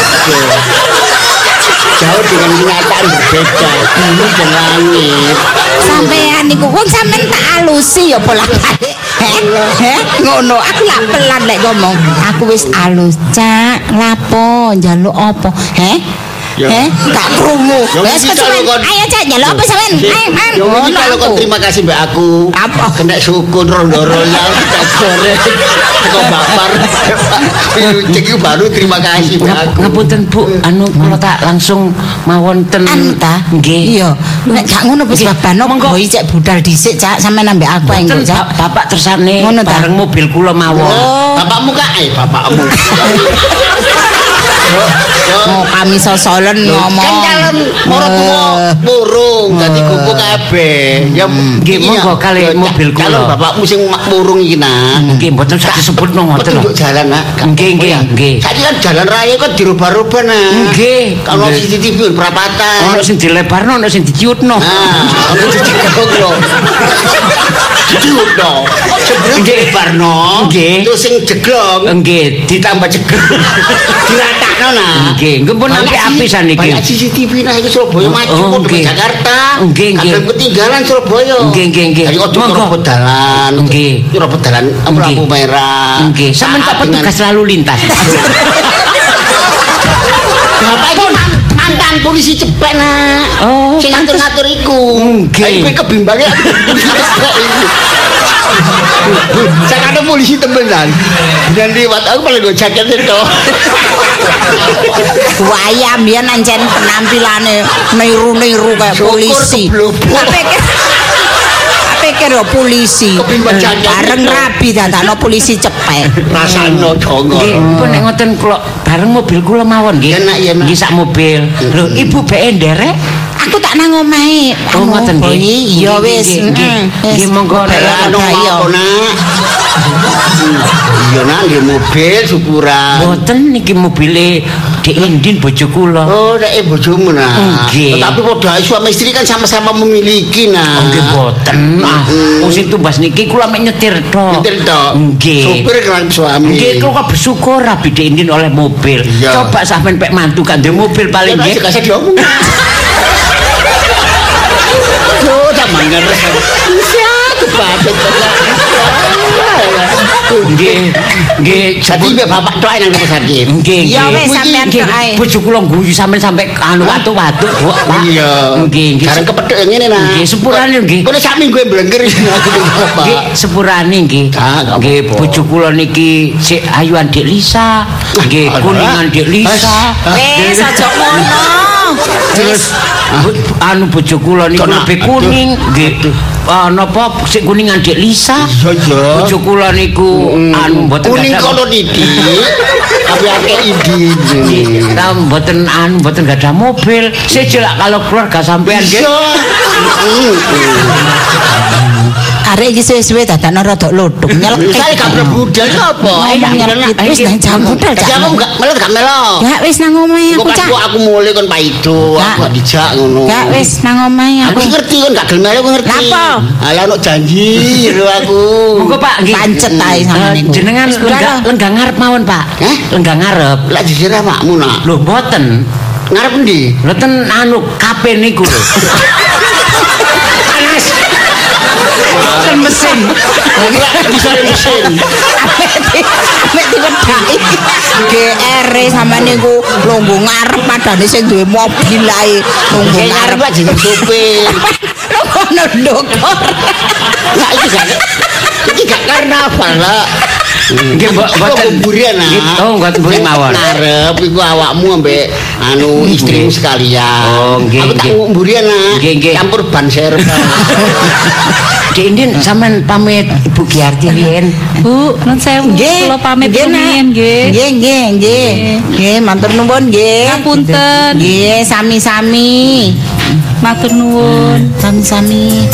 Speaker 1: Jauh dengan kenyataan berbeda. Bumi dan langit.
Speaker 2: Sampean niku wong sampean tak alusi ya pola. Heh, heh, ngono. Aku lak pelan lek ngomong. Aku wis alus, Cak. Lapo njaluk apa? Heh?
Speaker 1: Ya.
Speaker 2: Heh, gak krungu.
Speaker 1: Ya,
Speaker 2: Wes kesuwen.
Speaker 1: kalau kon-
Speaker 2: Ayo, Cak, njaluk apa sampean? Ayo, ayo.
Speaker 1: Yo kalau kau
Speaker 2: aku.
Speaker 1: terima kasih mbak aku
Speaker 2: Apa?
Speaker 1: Kena sukun rondo-rondo Tak goreng Kau bakar Cek itu baru terima kasih mbak aku
Speaker 4: ngapunten Bu anu kula tak langsung mawon ten
Speaker 2: Anta?
Speaker 4: nggih
Speaker 2: Iya. Nek gak ngono wis
Speaker 4: Nggih.
Speaker 2: babano
Speaker 4: Monggo.
Speaker 2: cek budal dhisik, Cak. Sampean ambek aku engko, Cak.
Speaker 4: Ba- Bapak tersane
Speaker 2: Ngono ta?
Speaker 4: bareng mobil kula mawon.
Speaker 2: Oh.
Speaker 1: Bapakmu kak Eh bapakmu
Speaker 2: Oh, kami sosolen ngomong.
Speaker 1: Kan calon moro tua
Speaker 2: Eh.
Speaker 1: burung dadi kuku kabeh. Ya
Speaker 4: Nggih,
Speaker 1: iya.
Speaker 4: monggo kali mobil kula.
Speaker 1: Calon bapakmu sing mak burung iki nah.
Speaker 4: Nggih mboten sak disebutno ngoten lho.
Speaker 1: Petunjuk jalan nak.
Speaker 4: Nggih, nggih, nggih.
Speaker 1: Saiki kan jalan raya kok dirubah-rubah nah.
Speaker 4: Nggih.
Speaker 1: Kalau
Speaker 4: Nggih.
Speaker 1: CCTV perapatan.
Speaker 4: Ono sing dilebarno, ono sing diciutno.
Speaker 1: Nah, ono dijeglok lho. Dijeglok dong. Sebelum
Speaker 4: Nggih.
Speaker 1: dilebarno,
Speaker 4: Nggih.
Speaker 1: terus sing jeglong
Speaker 4: Nggih, di
Speaker 1: ditambah jeglong. Diratakno nah.
Speaker 4: Nggih, nggih pun
Speaker 1: sih-
Speaker 4: saniki.
Speaker 1: Banyak CCTV nah iki Surabaya
Speaker 4: Oh,
Speaker 1: maju
Speaker 4: oh,
Speaker 1: kok
Speaker 4: nggih.
Speaker 1: Jakarta.
Speaker 4: Nggih, nggih.
Speaker 1: Kadang ketinggalan Surabaya.
Speaker 4: Nggih, nggih, nggih.
Speaker 1: Jadi ojo
Speaker 4: Monggo.
Speaker 1: robot dalan.
Speaker 4: Nggih.
Speaker 1: Robot dalan
Speaker 4: Nggih.
Speaker 1: lampu merah.
Speaker 4: Nggih, sampean tak petugas lalu lintas.
Speaker 1: Bapak iki mantan polisi cepek nak.
Speaker 4: Oh,
Speaker 1: sing ngatur-ngatur iku.
Speaker 4: Nggih.
Speaker 1: Kowe kebimbange polisi iku. Saya kata polisi temenan. Dan liwat aku paling gue jaket itu.
Speaker 2: Buaya mbiyen ancen penampilane niru-niru kayak
Speaker 1: Syukur
Speaker 2: polisi.
Speaker 1: keblobok.
Speaker 2: Pikir yo polisi. Bareng rabi dadakno polisi cepet.
Speaker 1: Rasanya jongo.
Speaker 4: Nggih, pun nek ngoten kula bareng mobil kula mawon nggih. Nggih sak mobil. Lho, ibu BE nderek?
Speaker 2: Aku tak nang omahe.
Speaker 4: Oh, ngoten nggih.
Speaker 2: Iya wis.
Speaker 4: Nggih, nggih.
Speaker 2: mm.
Speaker 4: Nggih, monggo nek
Speaker 1: no
Speaker 2: ada, iya.
Speaker 1: nak? Di mobil syukuran.
Speaker 4: Boten niki mobile Dek Indin bojo kula.
Speaker 1: Oh, nek eh bojomu nah.
Speaker 4: Nggih.
Speaker 1: Tapi padha suami istri kan sama-sama memiliki nah.
Speaker 4: Oh, nggih boten. Ah, wong sing tumbas niki kula mek nyetir tok.
Speaker 1: Nyetir tok.
Speaker 4: Nggih.
Speaker 1: Supir kan suami.
Speaker 4: Nggih, kula bersyukur Rabi Dek Indin oleh mobil. Coba sampean pek mantu kan duwe mobil paling nggih.
Speaker 1: gak kasih diomong. Mangan. Siapa? Bapak
Speaker 4: Nggih, nggih.
Speaker 1: Jadi mbak bapak tok nang rumah sakit.
Speaker 4: Nggih,
Speaker 2: Ya
Speaker 4: nggih.
Speaker 2: wis, sampean
Speaker 4: Nggih,
Speaker 2: tok ae.
Speaker 4: Bojo kula guyu sampean sampe anu watu-watu, Pak.
Speaker 1: Iya.
Speaker 4: Nggih, nggih.
Speaker 1: Sekarang kepethuk yang ngene nah.
Speaker 4: Nggih, sepurane nggih.
Speaker 1: Kok sak minggu blengker aku bapak.
Speaker 4: Nggih, sepurane nggih.
Speaker 1: Ah,
Speaker 4: Nggih, bojo kula niki sik ayuan Dik Lisa. Nggih, kuningan Dik Lisa.
Speaker 1: Ah.
Speaker 2: Wis aja ngono.
Speaker 4: Terus bu- anu bojo kula niku lebih kuning nggih. Ah, napa sik kuningan Dik Lisa?
Speaker 1: Iya, iya.
Speaker 4: Bojo kula niku anu mboten Gadah-
Speaker 1: kono titik. Tapi akeh
Speaker 4: Nggih,
Speaker 1: idin.
Speaker 4: ta mboten anu mboten gadah mobil. Sejak kalau keluarga sampean nggih.
Speaker 2: Arek iki suwe-suwe dadakno rada lodok nyelek.
Speaker 1: Saya gak berbudal apa?
Speaker 2: Wis nang jam budal
Speaker 1: aku gak melo gak melo.
Speaker 2: Ya wis nang omahe aku cak.
Speaker 1: aku mulai kon Pak itu,
Speaker 2: Kak.
Speaker 1: aku gak dijak ngono.
Speaker 2: Ya wis nang omahe
Speaker 1: Aku
Speaker 2: aku.
Speaker 1: ngerti kon gak gelem melu aku ngerti.
Speaker 2: Napa?
Speaker 1: Alah ono janji lho aku.
Speaker 4: Monggo Pak nggih.
Speaker 2: Pancet ae
Speaker 4: Eh,
Speaker 2: niku.
Speaker 4: jenengan lenggah lenggah ngarep mawon, Pak.
Speaker 1: Hah?
Speaker 4: Lenggah ngarep.
Speaker 1: Lah jujur makmu nak.
Speaker 4: Lho mboten.
Speaker 1: Ngarep ndi?
Speaker 4: Lho ten anu kape niku lho. Panas. Ten mesin.
Speaker 1: Bisa mesin.
Speaker 2: Mek diwedaki. GR e sama niku lungguh ngarep padane sing duwe mobil ae lungguh
Speaker 1: Kayak
Speaker 2: ngarep.
Speaker 1: aja jadi sopir.
Speaker 2: Ono ndokor.
Speaker 1: Lah iki gak iki gak karnaval lah.
Speaker 4: Nggih, mbok mboten. Nggih, Oh, mboten buri mawon.
Speaker 1: Ngarep iku awakmu ambek anu istrimu sekalian.
Speaker 4: Oh, nggih,
Speaker 1: Aku tak
Speaker 4: nggih.
Speaker 1: ngumburian nah.
Speaker 4: Nggih, nggih.
Speaker 1: Campur ban serep.
Speaker 4: Dek Indin sampean pamit Ibu Giarti riyen.
Speaker 3: Bu, nun sewu. Kula pamit rumiyin nggih.
Speaker 2: Nggih, nggih, nggih. Nggih, matur nuwun nggih.
Speaker 3: Ngapunten.
Speaker 2: Nggih, sami-sami.
Speaker 3: Matur nuwun.
Speaker 2: Sami-sami.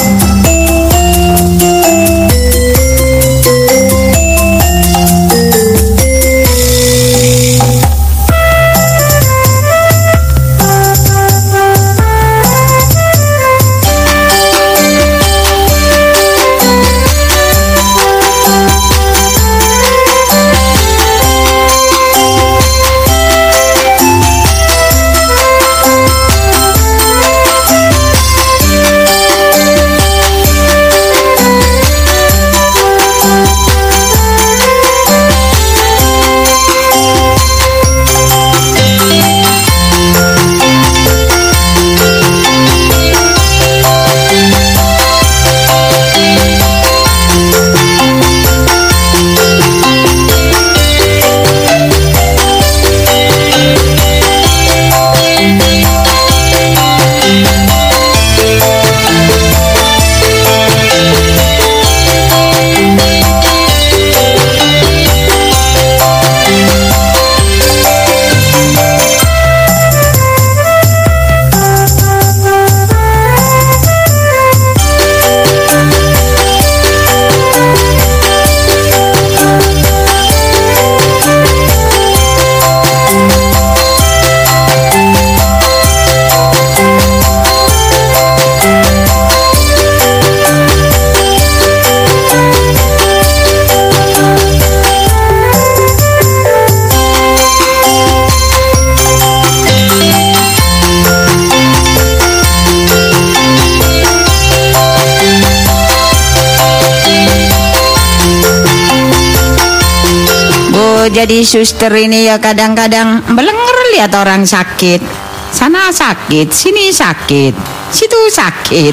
Speaker 2: Jadi suster ini ya kadang-kadang melenger lihat orang sakit. Sana sakit, sini sakit, situ sakit.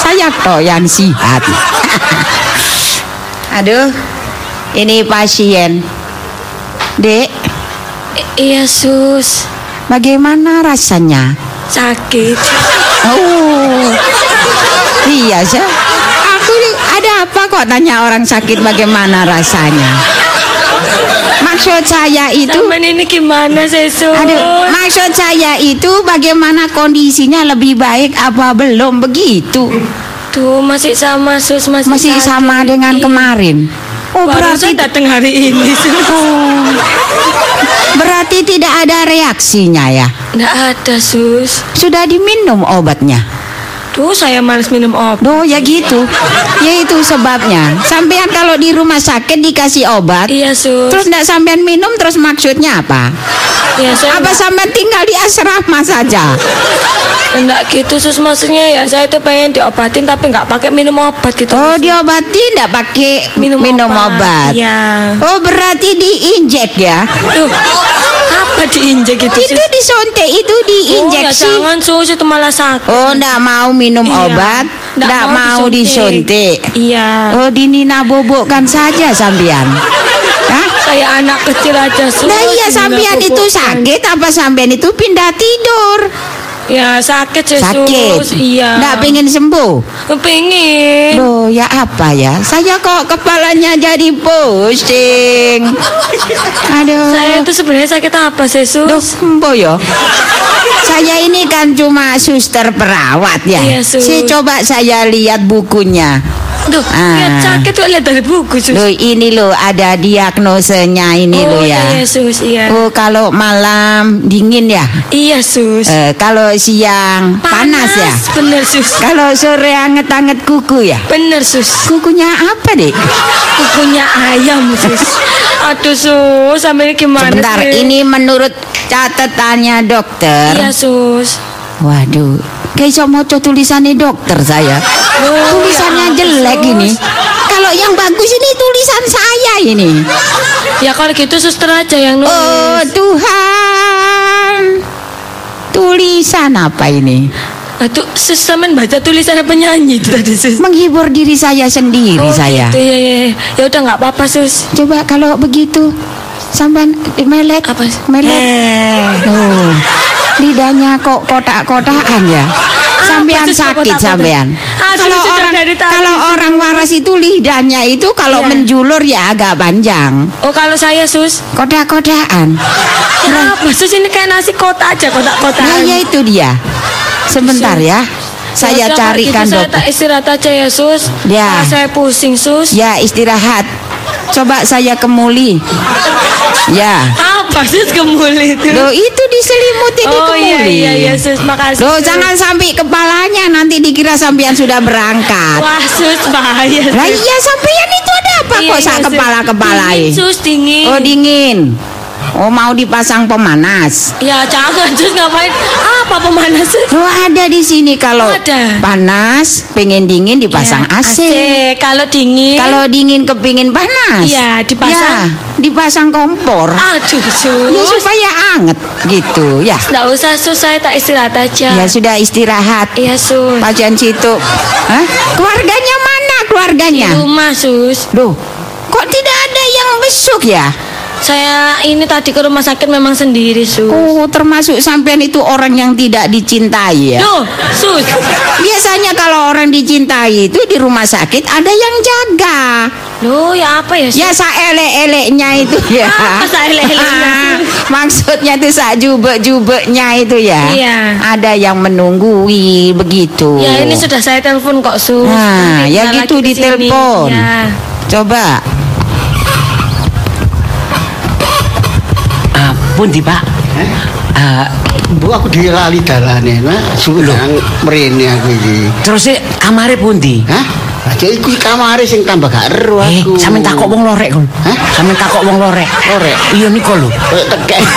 Speaker 2: Saya toh yang sihat. Aduh, ini pasien. Dek,
Speaker 3: I- iya sus
Speaker 2: bagaimana rasanya?
Speaker 3: sakit
Speaker 2: Oh, iya sih. Aku ada apa kok tanya orang sakit bagaimana rasanya? Maksud saya itu,
Speaker 3: Taman ini gimana sih sus
Speaker 2: aduh, maksud saya itu bagaimana kondisinya lebih baik apa belum begitu?
Speaker 3: Tuh masih sama sus masih,
Speaker 2: Masih
Speaker 3: sakit.
Speaker 2: sama dengan kemarin. Oh
Speaker 3: Baru
Speaker 2: berarti
Speaker 3: datang hari ini sus
Speaker 2: berarti tidak ada reaksinya ya?
Speaker 3: Nggak ada sus
Speaker 2: Sudah diminum obatnya?
Speaker 3: Tuh saya males minum obat
Speaker 2: Oh ya gitu. Ya itu sebabnya. Sampean kalau di rumah sakit dikasih obat,
Speaker 3: Iya sus
Speaker 2: terus tidak sampean minum terus maksudnya apa?
Speaker 3: Ya saya
Speaker 2: Apa sampean tinggal di asrama saja?
Speaker 3: Enggak gitu sus maksudnya ya saya itu pengen diobatin tapi nggak pakai minum obat gitu
Speaker 2: Oh
Speaker 3: Sus.
Speaker 2: diobati tidak pakai minum, obat.
Speaker 3: Iya
Speaker 2: Oh berarti diinjek ya?
Speaker 3: Tuh apa diinjek
Speaker 2: Itu
Speaker 3: sus
Speaker 2: disuntik itu
Speaker 3: Oh ya
Speaker 2: diinjeksi.
Speaker 3: jangan sus itu malah sakit
Speaker 2: Oh ndak mau minum
Speaker 3: Iya.
Speaker 2: obat, ndak mau, disuntik.
Speaker 3: Iya
Speaker 2: Oh dinina bobokkan saja sampean. Hah?
Speaker 3: Kayak anak kecil aja sus
Speaker 2: Nah iya sampean itu sakit apa sampean itu pindah tidur?
Speaker 3: Ya sakit sih
Speaker 2: Sakit.
Speaker 3: Iya
Speaker 2: Nggak pengen sembuh.
Speaker 3: Pengen
Speaker 2: Loh ya apa ya? Saya kok kepalanya jadi pusing. Aduh.
Speaker 3: Saya itu sebenarnya sakit apa sih
Speaker 2: Duh, embo yo. Saya ini kan cuma suster perawat ya.
Speaker 3: Iya, Sus.
Speaker 2: Si coba saya lihat bukunya.
Speaker 3: Duh
Speaker 2: Ah.
Speaker 3: lihat sakit tuh lihat dari buku sus
Speaker 2: Loh ini loh ada diagnosenya ini
Speaker 3: Oh
Speaker 2: loh ya.
Speaker 3: iya sus iya
Speaker 2: Oh kalau malam dingin ya.
Speaker 3: Iya sus
Speaker 2: Eh, kalau siang panas, ya.
Speaker 3: Bener sus
Speaker 2: Kalau sore anget-anget kuku ya.
Speaker 3: Bener sus
Speaker 2: Kukunya apa dek?
Speaker 3: Kukunya ayam sus Aduh sus Sampai gimana
Speaker 2: Sebentar,
Speaker 3: sih
Speaker 2: ini menurut catatannya dokter.
Speaker 3: Iya sus
Speaker 2: Waduh, kayak maca tulisannya dokter saya. Tulisannya
Speaker 3: ya,
Speaker 2: jelek ini. Kalau yang bagus ini tulisan saya ini.
Speaker 3: Ya kalau gitu suster aja yang nulis
Speaker 2: Oh Tuhan, tulisan apa ini?
Speaker 3: Aduh sus sampean baca tulisan penyanyi itu tadi sus
Speaker 2: Menghibur diri saya sendiri
Speaker 3: Oh
Speaker 2: saya.
Speaker 3: gitu ya ya ya. Udah nggak apa-apa sus
Speaker 2: Coba kalau begitu, sampai melet,
Speaker 3: Apa sih?
Speaker 2: melet.
Speaker 3: Eh.
Speaker 2: Oh, lidahnya kok kotak-kotakan ya? Sampean sakit sampean.
Speaker 3: Ah,
Speaker 2: Kalau orang kalau orang waras itu lidahnya itu kalau
Speaker 3: Iya.
Speaker 2: menjulur ya agak panjang.
Speaker 3: Oh kalau saya sus
Speaker 2: Kotak-kotakan.
Speaker 3: Kenapa sus ini kayak nasi kotak aja kotak-kotak
Speaker 2: Nah, ya itu dia. Sebentar ya. Saya
Speaker 3: Ya
Speaker 2: carikan
Speaker 3: gitu Saya
Speaker 2: dokter.
Speaker 3: tak istirahat aja ya sus
Speaker 2: Ya.
Speaker 3: Ah, Saya pusing sus
Speaker 2: Ya, istirahat. Coba saya kemuli. Ya.
Speaker 3: Apa sus kemuli itu
Speaker 2: Loh, itu diselimuti di
Speaker 3: Oh iya
Speaker 2: kemuli.
Speaker 3: iya iya sus makasih
Speaker 2: Loh,
Speaker 3: Sus.
Speaker 2: jangan sampai kepalanya nanti dikira sampean sudah berangkat.
Speaker 3: Wah sus bahaya
Speaker 2: Lah
Speaker 3: sus.
Speaker 2: iya sampean itu ada apa
Speaker 3: Iya,
Speaker 2: kok
Speaker 3: iya,
Speaker 2: sak kepala-kepala
Speaker 3: Dingin sus dingin
Speaker 2: Oh dingin. Oh mau dipasang pemanas.
Speaker 3: Ya jangan sus ngapain Apa pemanas sus
Speaker 2: Oh ada di sini kalau
Speaker 3: Ada.
Speaker 2: panas pengen dingin dipasang
Speaker 3: Ya,
Speaker 2: AC.
Speaker 3: Kalau dingin
Speaker 2: Kalau dingin kepingin panas.
Speaker 3: Iya, dipasang.
Speaker 2: Ya, dipasang kompor.
Speaker 3: Aduh sus
Speaker 2: Ya supaya anget gitu ya.
Speaker 3: Nggak usah sus saya tak istirahat aja
Speaker 2: Ya sudah istirahat.
Speaker 3: Iya sus
Speaker 2: Pasien situ. Hah? Keluarganya mana
Speaker 3: Di
Speaker 2: keluarganya?
Speaker 3: rumah sus
Speaker 2: Loh, kok tidak ada yang besuk ya?
Speaker 3: Saya ini tadi ke rumah sakit memang sendiri sus
Speaker 2: Oh, termasuk sampean itu orang yang tidak dicintai ya?
Speaker 3: Duh sus
Speaker 2: Biasanya kalau orang dicintai itu di rumah sakit ada yang jaga.
Speaker 3: Loh ya apa ya sus
Speaker 2: Ya saelek-eleknya itu ya.
Speaker 3: Apa saelek-eleknya?
Speaker 2: Maksudnya itu sak jubek-jubeknya itu ya.
Speaker 3: Iya.
Speaker 2: Ada yang menunggui begitu.
Speaker 3: Ya ini sudah saya telepon kok sus
Speaker 2: Nah,
Speaker 3: Nanti
Speaker 2: ya gitu ditelepon.
Speaker 3: Ya
Speaker 2: Coba.
Speaker 4: Pundi Pak? Ah,
Speaker 1: Bu aku dilali dalane, nah, sudah mrene aku iki.
Speaker 4: terus e kamare pundi?
Speaker 1: Hah? Aja iku kamare sing tambah gak ero
Speaker 4: Eh,
Speaker 1: aku.
Speaker 4: sampean takok wong lorek kon.
Speaker 1: Hah?
Speaker 4: Sampean takok wong lorek.
Speaker 1: Lorek?
Speaker 4: Iya niku lho.
Speaker 1: Eh, tekek.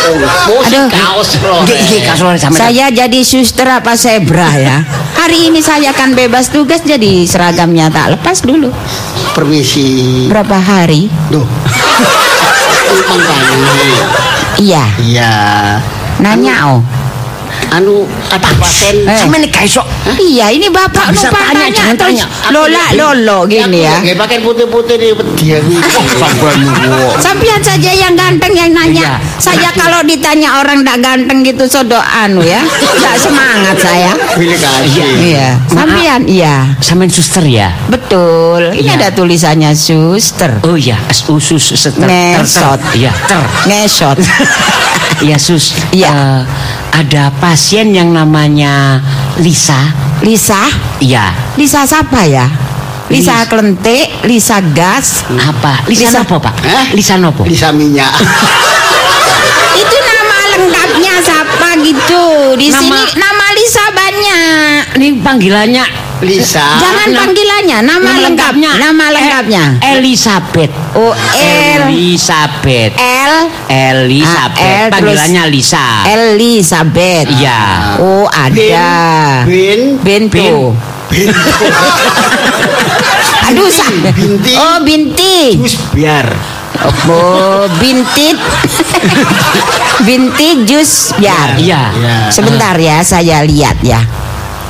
Speaker 1: Oh,
Speaker 2: Aduh.
Speaker 1: kaos.
Speaker 4: Nggih, nggih, kaos lorek sampean.
Speaker 2: Saya jadi suster apa zebra ya? Hari ini saya akan bebas tugas jadi seragamnya tak lepas dulu.
Speaker 1: Permisi.
Speaker 2: Berapa hari?
Speaker 1: Duh.
Speaker 2: Iya,
Speaker 1: Iya.
Speaker 2: nanya oh.
Speaker 1: Anu ada pasien
Speaker 2: Eh.
Speaker 4: Sampeyan nek gaisok
Speaker 2: Iya, ini bapak
Speaker 4: Bisa
Speaker 2: numpang
Speaker 4: tanya, jangan tanya.
Speaker 2: lola lolo gini ya.
Speaker 1: Nggih pakai putih-putih di dia
Speaker 2: Sampian saja yang ganteng yang nanya.
Speaker 4: Iya.
Speaker 2: Saya kalau ditanya orang tidak ganteng gitu sodo anu ya. Tidak semangat saya.
Speaker 1: Pilih kasih.
Speaker 2: Iya. Sampian iya.
Speaker 4: sampean suster ya.
Speaker 2: Betul. Ini
Speaker 4: Iya.
Speaker 2: ada tulisannya suster.
Speaker 4: Oh iya, usus seter.
Speaker 2: Ngesot.
Speaker 4: Iya, ter.
Speaker 2: Ngesot.
Speaker 4: Iya, Sus.
Speaker 2: Iya.
Speaker 4: Eh, ada pasien yang namanya Lisa.
Speaker 2: Lisa.
Speaker 4: Iya.
Speaker 2: Lisa siapa ya? Lisa
Speaker 4: Lis-
Speaker 2: Klentik, Lisa Gas.
Speaker 4: Apa? Lisa,
Speaker 2: Lisa-
Speaker 4: nopo, Pak?
Speaker 1: Hah?
Speaker 4: Lisa nopo?
Speaker 1: Bisa minyak.
Speaker 2: Itu nama lengkapnya siapa gitu? Di
Speaker 4: Nama-
Speaker 2: sini nama Lisa banyak.
Speaker 4: Ini panggilannya
Speaker 1: Lisa.
Speaker 2: Jangan panggilannya, nama, lengkapnya. Nama lengkapnya.
Speaker 4: Eh, Elizabeth.
Speaker 2: Oh, El
Speaker 4: Elizabeth.
Speaker 2: L
Speaker 4: Elizabeth.
Speaker 2: Ah, terus-
Speaker 4: Panggilannya Lisa.
Speaker 2: Elizabeth.
Speaker 4: Iya.
Speaker 2: Oh, ada.
Speaker 1: Bin.
Speaker 2: Bento. Aduh, sa.
Speaker 1: Binti.
Speaker 2: Oh, binti.
Speaker 1: Jus biar.
Speaker 2: Oh, bintit. binti jus biar.
Speaker 4: Iya.
Speaker 1: Iya.
Speaker 2: Sebentar ya, saya lihat ya.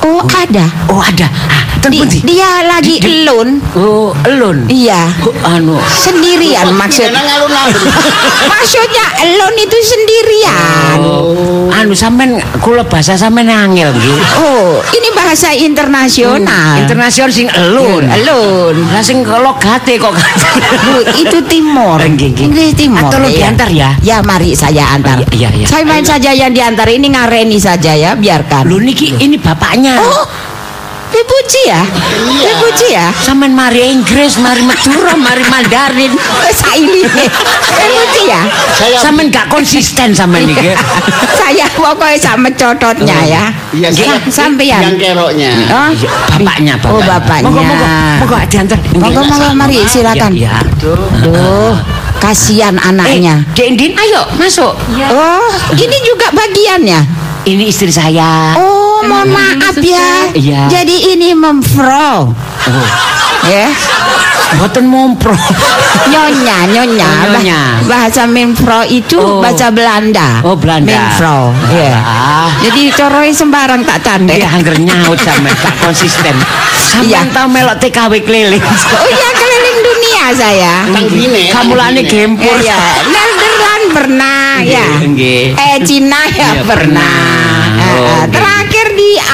Speaker 2: Oh, ada.
Speaker 4: Oh, ada. Ah,
Speaker 2: Di- dia lagi
Speaker 4: Di-
Speaker 2: alone.
Speaker 4: Oh, elon.
Speaker 2: Iya.
Speaker 4: Oh, anu.
Speaker 2: Sendirian maksud.
Speaker 1: Nang alun-alun.
Speaker 2: Maksudnya alone itu sendirian.
Speaker 4: Oh, anu sampean kula bahasa sampean angel nggih.
Speaker 2: Oh, ini bahasa internasional.
Speaker 4: Internasional sing elun.
Speaker 2: Alone.
Speaker 4: Lah sing logate kok.
Speaker 2: Bu, itu timur.
Speaker 4: Nggih.
Speaker 2: Inggris timur.
Speaker 4: Tolong
Speaker 2: iya.
Speaker 4: diantar ya.
Speaker 2: Ya, mari saya antar.
Speaker 4: Iya, iya, iya.
Speaker 2: Saya main saja yang diantar ini ngareni saja ya, biarkan.
Speaker 4: Lho niki ini bapaknya.
Speaker 2: Oh, Dipuji ya?
Speaker 1: Iya.
Speaker 2: Dipuji ya?
Speaker 4: Sampean mari Inggris, mari Madura, mari Mandarin.
Speaker 2: Saili. Dipuji ya?
Speaker 1: Saya
Speaker 4: Sampean gak konsisten sampean niki.
Speaker 2: saya pokoknya sama cocotnya ya.
Speaker 1: Iya, saya
Speaker 2: sampean.
Speaker 1: yang keroknya.
Speaker 2: Oh,
Speaker 4: Iya, bapaknya, bapaknya.
Speaker 2: Oh, bapaknya.
Speaker 4: Monggo, monggo, monggo diantar.
Speaker 2: Monggo, monggo, mari silakan.
Speaker 4: Iya. iya.
Speaker 2: Duh, kasihan anaknya.
Speaker 4: Eh, Dek Indin, ayo masuk.
Speaker 2: Oh, ini juga bagiannya.
Speaker 4: Ini istri saya.
Speaker 2: Oh, mohon maaf ya.
Speaker 4: Iya.
Speaker 2: Jadi ini memfro.
Speaker 4: Oh,
Speaker 2: Ya.
Speaker 4: boten mompro.
Speaker 2: Nyonya, nyonya.
Speaker 4: Oh, nyonya.
Speaker 2: Bah- bahasa Minfro itu
Speaker 4: Oh.
Speaker 2: bahasa Belanda.
Speaker 4: Oh, Belanda.
Speaker 2: Minfro. Iya.
Speaker 4: Ah.
Speaker 2: Jadi coroi sembarang tak tandek.
Speaker 4: Dia angger nyaut sampean gak konsisten. Sampean
Speaker 2: Iya.
Speaker 4: tau melok TKW keliling.
Speaker 2: Oh iya keliling dunia saya.
Speaker 1: Nang bine.
Speaker 4: Kamu lane gempur.
Speaker 2: Iya, Netherlands pernah ya.
Speaker 4: Nggih.
Speaker 2: Eh Cina ya
Speaker 4: Iya,
Speaker 2: pernah.
Speaker 4: pernah. Oh,
Speaker 2: eh,
Speaker 4: nggih.
Speaker 2: terakhir di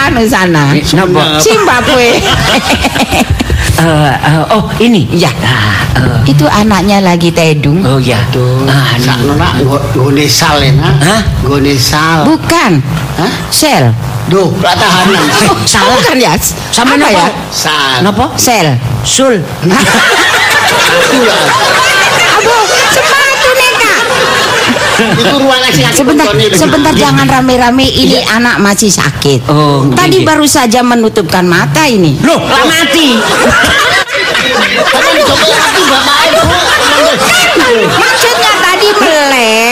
Speaker 2: anu sana.
Speaker 4: Napa?
Speaker 2: Zimbabwe.
Speaker 4: Eh, eh, oh, ini.
Speaker 2: Iya.
Speaker 4: Ah, eh,
Speaker 2: Itu anaknya lagi tedung.
Speaker 4: oh ya. Ah,
Speaker 1: Sakno nak nggone sal ya, nak.
Speaker 4: Hah?
Speaker 1: Nggone sal.
Speaker 2: Bukan.
Speaker 1: Hah?
Speaker 2: Sel.
Speaker 1: Duh, pertahanan.
Speaker 2: Oh, salah kan ya?
Speaker 4: Sama
Speaker 2: Apa ya?
Speaker 1: Sal.
Speaker 4: Napa?
Speaker 2: Sel.
Speaker 4: Sul.
Speaker 1: Itu lah itu ruang
Speaker 2: sebentar sebentar jangan rame-rame. Ini iya. anak masih sakit.
Speaker 4: Oh,
Speaker 2: tadi
Speaker 4: gini.
Speaker 2: baru saja menutupkan mata ini.
Speaker 4: Loh lah mati.
Speaker 2: Maksudnya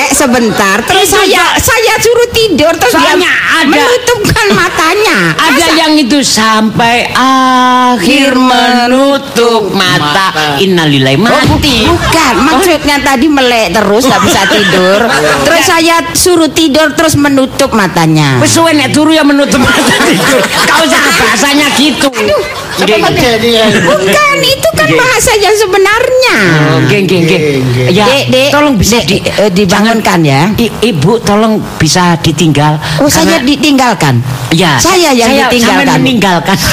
Speaker 2: melek sebentar, terus saya saya suruh tidur terus dia
Speaker 4: ada-
Speaker 2: menutupkan matanya.
Speaker 4: Ada yang itu sampai akhir menutup mata.
Speaker 1: Mata.
Speaker 4: Innalillahi mati.
Speaker 2: Bukan, maksudnya tadi melek terus nggak bisa tidur. Terus saya suruh tidur terus menutup matanya.
Speaker 4: Wis suwe nek turu ya menutup mata tidur. Kau jangan bahasanya gitu. Nggih,
Speaker 2: Bukan, itu kan bahasa yang sebenarnya.
Speaker 4: Oh, nggih, nggih. Nggih, Ya, tolong bisa di
Speaker 2: eh, dibangunkan ya.
Speaker 4: I- Ibu tolong bisa ditinggal.
Speaker 2: Oh, saya
Speaker 4: Karena-
Speaker 2: ditinggalkan.
Speaker 4: Ya,
Speaker 2: Saya yang
Speaker 4: saya
Speaker 2: ditinggalkan.
Speaker 4: sampean meninggalkan.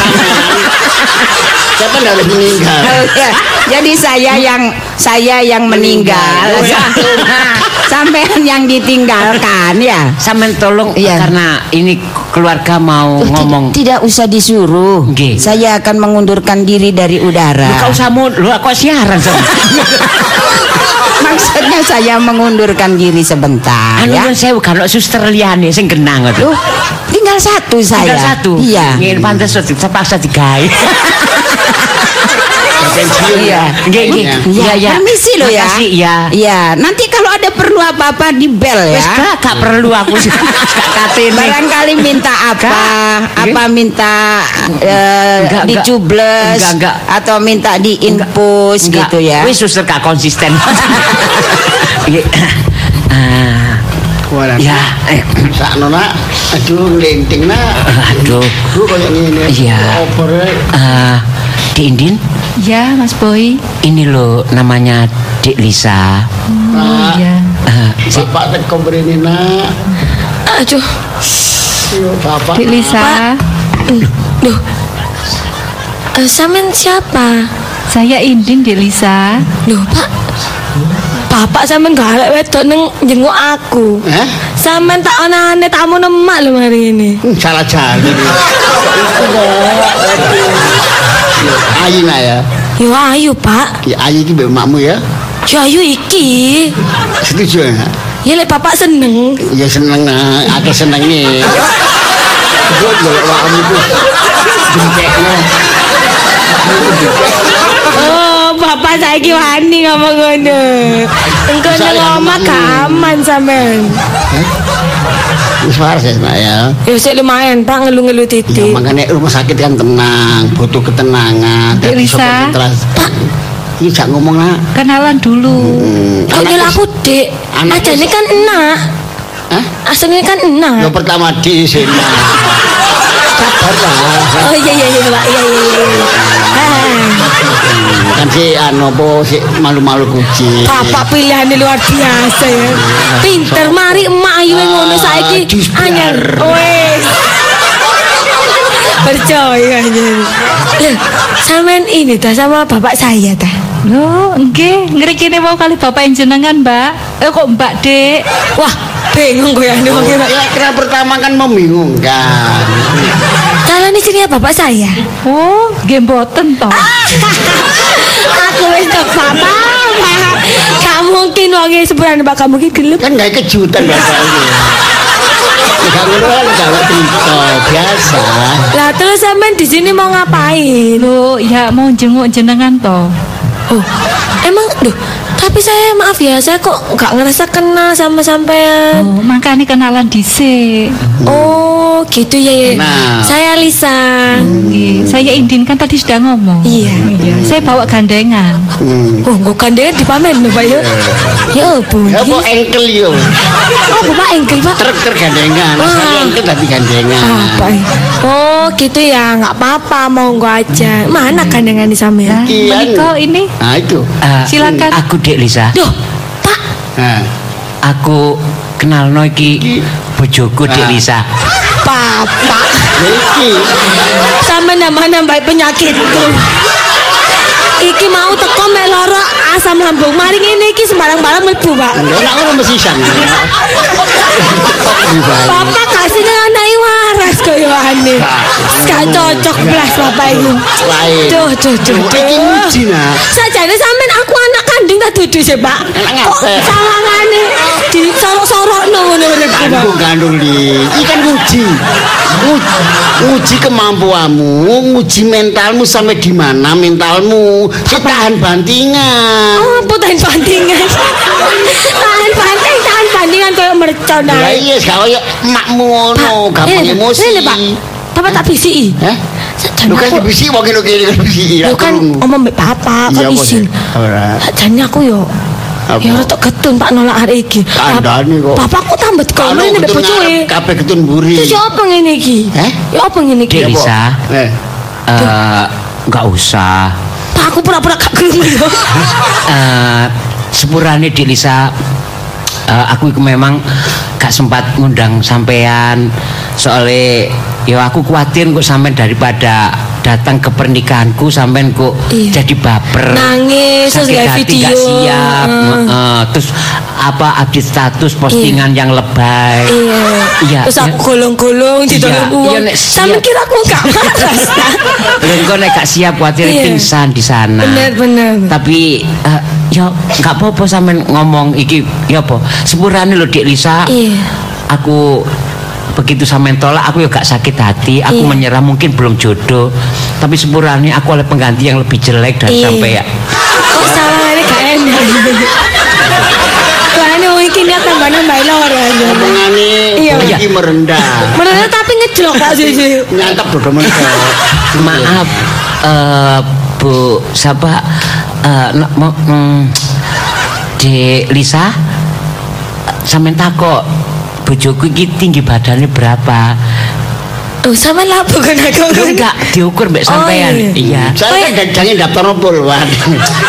Speaker 1: Siapa yang harus meninggal?
Speaker 2: Ya. Jadi saya yang saya yang meninggal.
Speaker 1: Ya.
Speaker 2: Sampean yang ditinggalkan ya.
Speaker 4: Sampean tolong
Speaker 2: Iya.
Speaker 4: karena ini keluarga mau
Speaker 2: Oh,
Speaker 4: ngomong.
Speaker 2: tidak usah disuruh.
Speaker 4: Nggih.
Speaker 2: Saya akan mengundurkan diri dari
Speaker 4: Lu
Speaker 2: udara.
Speaker 4: kau samu, lu aku siaran sama.
Speaker 2: Maksudnya saya mengundurkan diri sebentar
Speaker 4: Anu
Speaker 2: ya.
Speaker 4: kan saya kalau suster liyane sing genang.
Speaker 2: Loh, tinggal satu saya.
Speaker 4: Tinggal satu.
Speaker 2: Iya.
Speaker 4: Ngene pantes terpaksa digawe.
Speaker 1: Pensiun.
Speaker 2: Iya.
Speaker 4: Nggih, nggih.
Speaker 2: Iya,
Speaker 4: Iya, iya.
Speaker 2: Permisi loh ya.
Speaker 4: Makasih, ya.
Speaker 2: Iya, nanti kalau ada perlu apa-apa di bel
Speaker 4: Wis
Speaker 2: ya.
Speaker 4: gak gak perlu aku katene.
Speaker 2: Barangkali minta apa? Apa minta eh,
Speaker 4: Enggak, enggak.
Speaker 2: dicubles atau minta
Speaker 4: Enggak,
Speaker 2: gitu ya.
Speaker 4: Wis suster gak konsisten. Iya. Ah, ya, eh,
Speaker 1: Sakno nak. Aduh nglenting nak.
Speaker 4: aduh.
Speaker 1: Aduh koyo ngene.
Speaker 4: Iya.
Speaker 1: Opore.
Speaker 4: Eh, Dik Indin,
Speaker 5: Ya, Mas Boy.
Speaker 4: ini loh namanya Dik Lisa.
Speaker 1: Nak.
Speaker 5: Ya.
Speaker 4: Eh, si-
Speaker 1: Bapak teko mrene nak.
Speaker 3: Aduh,
Speaker 1: bapak.
Speaker 5: Dik Lisa,
Speaker 3: duh. Eh, sampean siapa?
Speaker 5: saya Indin Dik Lisa.
Speaker 3: Loh, Pak. Bapak sampean gak arek wedok neng jenguk aku.
Speaker 1: Hah?
Speaker 3: Sampean tak ana-ane tamu nemak lho hari ini.
Speaker 1: Hmm, Salah jalan. Ayu nak ya.
Speaker 3: Yo ayo, Pak.
Speaker 1: Ya ayu iki mbek makmu ya.
Speaker 3: Yo ayo iki.
Speaker 1: Setuju ya?
Speaker 3: Ya lek Bapak seneng.
Speaker 1: Ya seneng nak, senenge. Gue lho awakmu iku. Bentekno.
Speaker 3: Oh, Bapak saiki wani ngomong ngono. Engko nang omah gaman sampean.
Speaker 1: Wis waras ya nak ya.
Speaker 3: Ya sik lumayan, Pak ngelu-ngelu
Speaker 1: Ya
Speaker 3: titik.
Speaker 1: makanya rumah sakit kan tenang, butuh ketenangan.
Speaker 5: Lisa.
Speaker 1: sapa konsentrasi. Ini jangan ngomong nak.
Speaker 5: Kenalan dulu.
Speaker 1: Hmm,
Speaker 3: Kok nyel aku, Dik? Ajane kan enak.
Speaker 1: Hah?
Speaker 3: Aslinya kan enak.
Speaker 1: Yang pertama di sini. Lah.
Speaker 3: Oh iya iya iya Pak, iya iya iya. Ah,
Speaker 1: Kan si anu apa si malu-malu kucing.
Speaker 3: Bapak pilihannya luar biasa ya. Pinter mari emak ayu yang ngono saiki
Speaker 1: Aduh, biar.
Speaker 3: anyar. Wes. Percaya anjir. Loh, Sampean ini dah sama bapak saya dah.
Speaker 5: Loh, nggih, ngrikine mau kali Bapak jenengan, Mbak. Eh kok Mbak Dek?
Speaker 3: Wah, bingung gue yang
Speaker 1: Oh, ya kira pertama kan membingungkan.
Speaker 3: Kalian ini bapak saya.
Speaker 5: Oh, nggih mboten to.
Speaker 3: Aku wis tebak Pak. Gak mungkin wong sebenarnya Pak mungkin gelem.
Speaker 1: Kan gak kejutan bapak ini. Gak ngono kan gak cerita biasa.
Speaker 3: Lah terus sampean di sini mau ngapain?
Speaker 5: Loh, ya mau jenguk jenengan to.
Speaker 3: Oh, emang duh, tapi saya maaf ya, saya kok nggak ngerasa kenal sama sampean.
Speaker 5: Oh, makanya kenalan dhisik.
Speaker 3: Oh, gitu ya. ya.
Speaker 1: Nah.
Speaker 3: Saya Lisa.
Speaker 5: Nggih, saya Indin kan tadi sudah ngomong.
Speaker 3: Iya.
Speaker 5: Iya, saya bawa gandengan.
Speaker 1: Hmm.
Speaker 3: Oh, nggak kandengan dipamen lho, Pak ya. Ya ampun.
Speaker 1: Ya apa engkel yo.
Speaker 3: Oh, Bapak engkel, Pak.
Speaker 1: Truk tergandengan.
Speaker 3: Wah.
Speaker 1: Saya engkel tapi gandengan.
Speaker 3: Apa? ya? Oh, gitu ya. nggak apa-apa, monggo aja. Mana kandengan di sampean?
Speaker 1: Kian.
Speaker 5: menika ini
Speaker 1: Nah itu.
Speaker 4: eh,
Speaker 5: Silakan.
Speaker 4: Aku Dik Lisa.
Speaker 3: Duh, Pak.
Speaker 1: Nah.
Speaker 4: Aku kenalno iki bojoku
Speaker 1: Ah.
Speaker 4: Lisa.
Speaker 3: Papa.
Speaker 1: Iki.
Speaker 3: Sampe nambah-nambah penyakit. Iki mau teko mek loro asam lambung. Mari ngene iki sembarang-barang mlebu, Pak.
Speaker 1: Enak ngono mesti sang.
Speaker 3: Bapak kasih nang anak waras kaya ane. Gak cocok belas bapak.
Speaker 1: Lain.
Speaker 3: Duh, duh, duh,
Speaker 1: Iki nak.
Speaker 3: Sajane sampean tak dudu sih, Pak.
Speaker 1: Enak
Speaker 3: Kok
Speaker 1: ngapa?
Speaker 3: sawangane disorok-sorokno ngono uripku, Pak.
Speaker 1: Kandung kandung di. Ikan nguji. Nguji, nguji kemampuanmu, nguji mentalmu sampai di mana mentalmu. Tahan bantingan.
Speaker 3: Oh, apa tahan bantingan? tahan banting, tahan bandingan kayak mercon
Speaker 1: Ya iya, gak kaya emakmu ngono, gampang emosi.
Speaker 3: ini, Pak. Bapak tak bisi.
Speaker 1: Hah? Lu kan bisi wong kene kene kan bisi.
Speaker 3: Lu kan omong mbek bapak
Speaker 1: Iya,
Speaker 3: kan
Speaker 1: apa
Speaker 3: isin.
Speaker 1: Ora.
Speaker 3: Jane aku yo
Speaker 1: Apa?
Speaker 3: Ya rada getun Pak nolak hari iki.
Speaker 1: Kandhane kok.
Speaker 3: Bapakku tambah
Speaker 1: Kalau
Speaker 3: dikomel nek
Speaker 1: ketun
Speaker 3: bojoe.
Speaker 1: kabeh ketun buri.
Speaker 3: Terus apa ngene iki?
Speaker 1: Hah?
Speaker 3: Ya apa ngene iki?
Speaker 4: Dik Lisa.
Speaker 1: Eh.
Speaker 4: Eh, nggak usah.
Speaker 3: Pak aku pura-pura gak krungu yo.
Speaker 4: Eh, sepurane Dik Lisa eh, aku iku memang gak sempat ngundang sampean soalnya ya aku khawatir kok sampean daripada datang ke pernikahanku sampean kok
Speaker 3: Iya.
Speaker 4: jadi baper
Speaker 3: Nangis,
Speaker 4: sakit hati
Speaker 3: video.
Speaker 4: gak siap
Speaker 3: Heeh.
Speaker 4: Heeh, terus apa update status postingan yang lebay
Speaker 3: Iya.
Speaker 4: Iya,
Speaker 3: Terus aku
Speaker 4: iya.
Speaker 3: golong-golong di
Speaker 4: Iya,
Speaker 3: dalam uang.
Speaker 4: iya, nek
Speaker 3: Sampe kira aku gak marah.
Speaker 4: Engko nek gak siap khawatir
Speaker 3: Iya.
Speaker 4: pingsan di sana
Speaker 3: Bener bener.
Speaker 4: tapi eh, ya nggak apa-apa sampean ngomong iki ya apa sepurane lho Dik Lisa
Speaker 3: Iya.
Speaker 4: aku begitu sampean tolak aku ya gak sakit hati aku
Speaker 3: Iya.
Speaker 4: menyerah mungkin belum jodoh tapi sepurane aku oleh pengganti yang lebih jelek dari
Speaker 3: Iya.
Speaker 4: sampai ya
Speaker 3: Kok sawangane gak enak. Wong iki iki niat tambah-nambah lara.
Speaker 1: Omongane
Speaker 3: Iya.
Speaker 1: iki merendah.
Speaker 3: Menurut tapi ngejlok Kak Sisi.
Speaker 1: Nyantap dodo mentok.
Speaker 4: Maaf eh, Bu siapa eh, nak- mau mm, Lisa sampean takok bojoku iki tinggi badannya berapa?
Speaker 3: Oh, sama lah bukan aku.
Speaker 4: Enggak diukur mbak
Speaker 3: Oh,
Speaker 4: sampean.
Speaker 3: iya.
Speaker 4: iya.
Speaker 1: Saya kan jangan daftar nopol, Wan.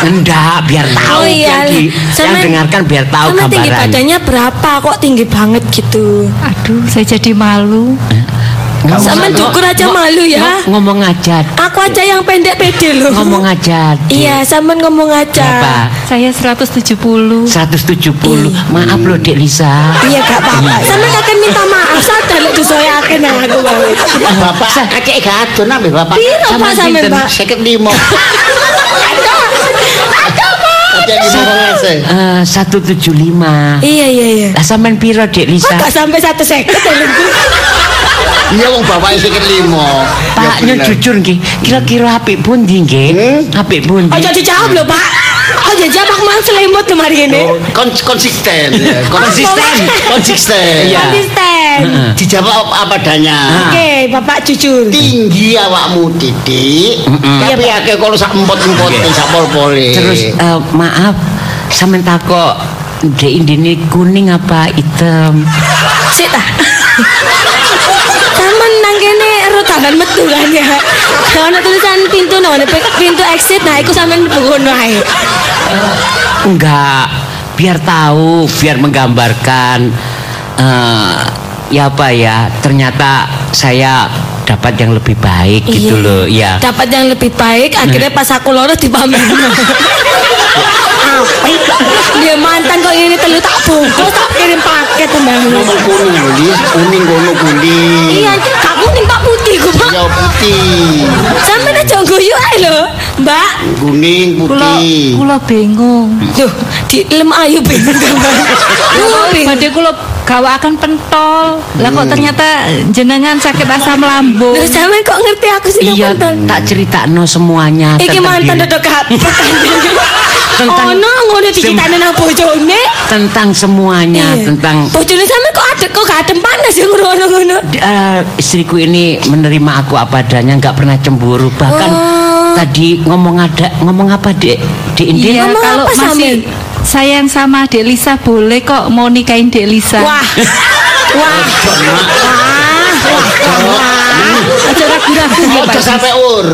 Speaker 4: Enggak, biar tahu
Speaker 3: Oh iya.
Speaker 4: yang, di- yang
Speaker 3: Sama-
Speaker 4: dengarkan biar tahu
Speaker 3: sama tinggi
Speaker 4: gambaran.
Speaker 3: badannya berapa kok tinggi banget gitu.
Speaker 5: Aduh, saya jadi malu.
Speaker 4: Nggak
Speaker 3: Sama dukur
Speaker 4: ngo-
Speaker 3: aja
Speaker 4: ngo-
Speaker 3: malu ya.
Speaker 4: ngo- Ngomong aja,
Speaker 3: Aku aja yang pendek pede loh.
Speaker 4: ngomong aja.
Speaker 3: Iya, sama ngomong aja.
Speaker 4: Berapa?
Speaker 5: Saya 170.
Speaker 4: 170. Maaf loh Dek Lisa.
Speaker 3: Iya gak apa-apa. Sama akan minta maaf sadar lek dosa yakin yang aku bawa.
Speaker 1: Bapak kakek gak adon ambil bapak.
Speaker 3: Piro Pak sampean? Pak?
Speaker 1: Seket limo. Kakek limo ngase.
Speaker 4: Eh, 175.
Speaker 3: Iya iya iya.
Speaker 4: Lah sampean piro Dek
Speaker 3: Kok
Speaker 4: Lisa?
Speaker 3: gak sampai satu seket ya?
Speaker 1: Iya wong bapaknya seket limo.
Speaker 4: Pak,
Speaker 1: Ya bener.
Speaker 4: jujur nggih, kira-kira apik pundi nggih?
Speaker 1: Hmm?
Speaker 4: Apik pundi?
Speaker 3: Ojo dijawab loh Pak. Ojo jawab aku mau selimut kemarin ini.
Speaker 1: Oh, kon- konsisten ya.
Speaker 4: Konsisten.
Speaker 1: konsisten
Speaker 4: Iya.
Speaker 3: Konsisten.
Speaker 1: dijawab apa adanya
Speaker 3: Oke, Bapak jujur.
Speaker 1: tinggi awakmu titik tapi akeh kalau sak empot-empot sak pol-pole
Speaker 4: Terus eh, maaf, sampean takok Dek Indini kuning apa hitam?
Speaker 3: Sik ta. Rotangan metu kan ya. Ono tulisan pintu no, pintu exit nah iku sampean ngono ae.
Speaker 4: Enggak, biar tahu, biar menggambarkan eh, ya apa ya, ternyata saya dapat yang lebih baik gitu
Speaker 3: Iya.
Speaker 4: loh, ya.
Speaker 3: Dapat yang lebih baik, akhirnya pas aku loro dipamer. Apik. Dia mantan kok ini telu tak bungkus tak kirim paket tembang.
Speaker 1: kuning kuning kono kuning
Speaker 3: Iya, kak kuning pak.
Speaker 1: Ya putih
Speaker 3: Sampai aja guyu ae lho, Mbak.
Speaker 1: kuning
Speaker 5: Kula
Speaker 1: putih
Speaker 5: kula bingung.
Speaker 3: Duh, di lem ayu bingung bingung.
Speaker 5: Badhe kula gawakan pentol. Lah kok ternyata jenengan sakit asam lambung.
Speaker 3: Loh, sampe kok ngerti aku sih
Speaker 4: Iya, tak ceritakno semuanya.
Speaker 3: Iki mantan dodok kapet.
Speaker 4: Tentang-
Speaker 3: Ono ngono dicitane nang bojone.
Speaker 4: tentang semuanya,
Speaker 3: Iya.
Speaker 4: tentang
Speaker 3: bojone sampe kok adek kok gak adem panas ya ngono-ngono.
Speaker 4: Eh, istriku ini menerima aku apa adanya nggak pernah cemburu bahkan
Speaker 3: Oh.
Speaker 4: tadi ngomong ada ngomong apa dek di India
Speaker 5: kalau
Speaker 3: apa,
Speaker 5: masih sayang sama Dek Lisa boleh kok mau nikahin Dek Lisa.
Speaker 3: Wah. Wah. Wah. Wah.
Speaker 5: Aja ragu-ragu ya,
Speaker 1: Ojo
Speaker 5: Pak.
Speaker 1: sampai ur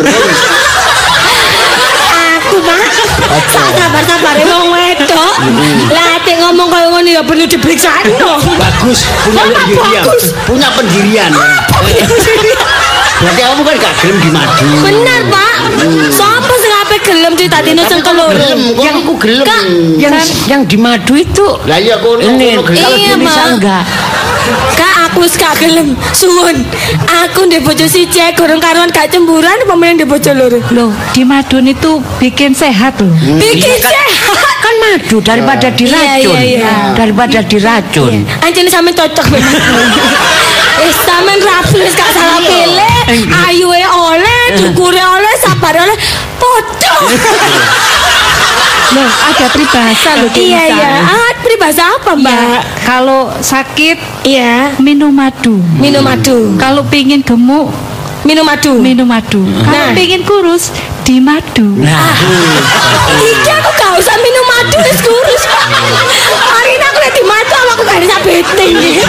Speaker 3: Aku Pak. Sabar-sabar ya wong wedok. Lah ate ngomong koyo ngono ya perlu diperiksa dong.
Speaker 1: bagus punya pendirian
Speaker 3: bagus?
Speaker 1: punya pendirian berarti kamu kan gak gelem di madu
Speaker 3: Bener, Pak. Sopo gelem ditatino sing keloro?
Speaker 1: kok
Speaker 4: Yang-
Speaker 1: aku gelem
Speaker 3: Kak,
Speaker 4: yang yang di madu itu
Speaker 1: lah iya kono
Speaker 4: ini
Speaker 1: kono gelem
Speaker 4: kalau
Speaker 3: Iya,
Speaker 4: di
Speaker 3: Ma.
Speaker 4: enggak
Speaker 3: Kak aku wis gak gelem. Suwun. Aku ndek bojo siji gorong karuan gak cemburuan apa meneh ndek bojo loro.
Speaker 5: Loh, di Madun itu bikin sehat loh.
Speaker 3: Bikin sehat.
Speaker 4: kan madu daripada diracun
Speaker 3: iya, iya.
Speaker 4: daripada diracun
Speaker 3: Anjene sampean cocok banget. Wis sampean rapi wis gak salah pilih. Ayuhe oleh, dukure oleh, sabar oleh. Podo.
Speaker 5: Loh, ada peribahasa loh Dek
Speaker 3: Iya iya. Ah, peribahasa apa, Mbak?
Speaker 5: kalau sakit
Speaker 3: Iya.
Speaker 5: minum madu.
Speaker 3: Minum madu.
Speaker 5: Kalau pingin gemuk
Speaker 3: Minum madu.
Speaker 5: minum madu. Kalau
Speaker 3: Nah.
Speaker 5: pingin kurus di madu.
Speaker 4: nah
Speaker 3: Iki aku gak usah minum madu wis kurus. Hari ini aku lagi madu aku gak bisa
Speaker 1: di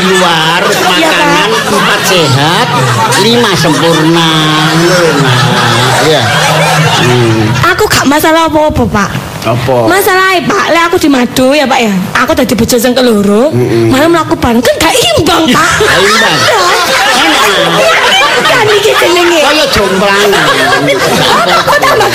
Speaker 1: luar makanan empat sehat lima sempurna nah iya
Speaker 3: Aku gak masalah apa-apa, Pak.
Speaker 1: apa
Speaker 3: Masalahnya Pak, lek aku di madu ya Pak ya. Aku tadi bojo sing keloro, malah mlaku bareng kan gak imbang, Pak.
Speaker 1: Gak imbang.
Speaker 3: Kan iki jenenge.
Speaker 1: kaya jomplang
Speaker 3: Kok tambah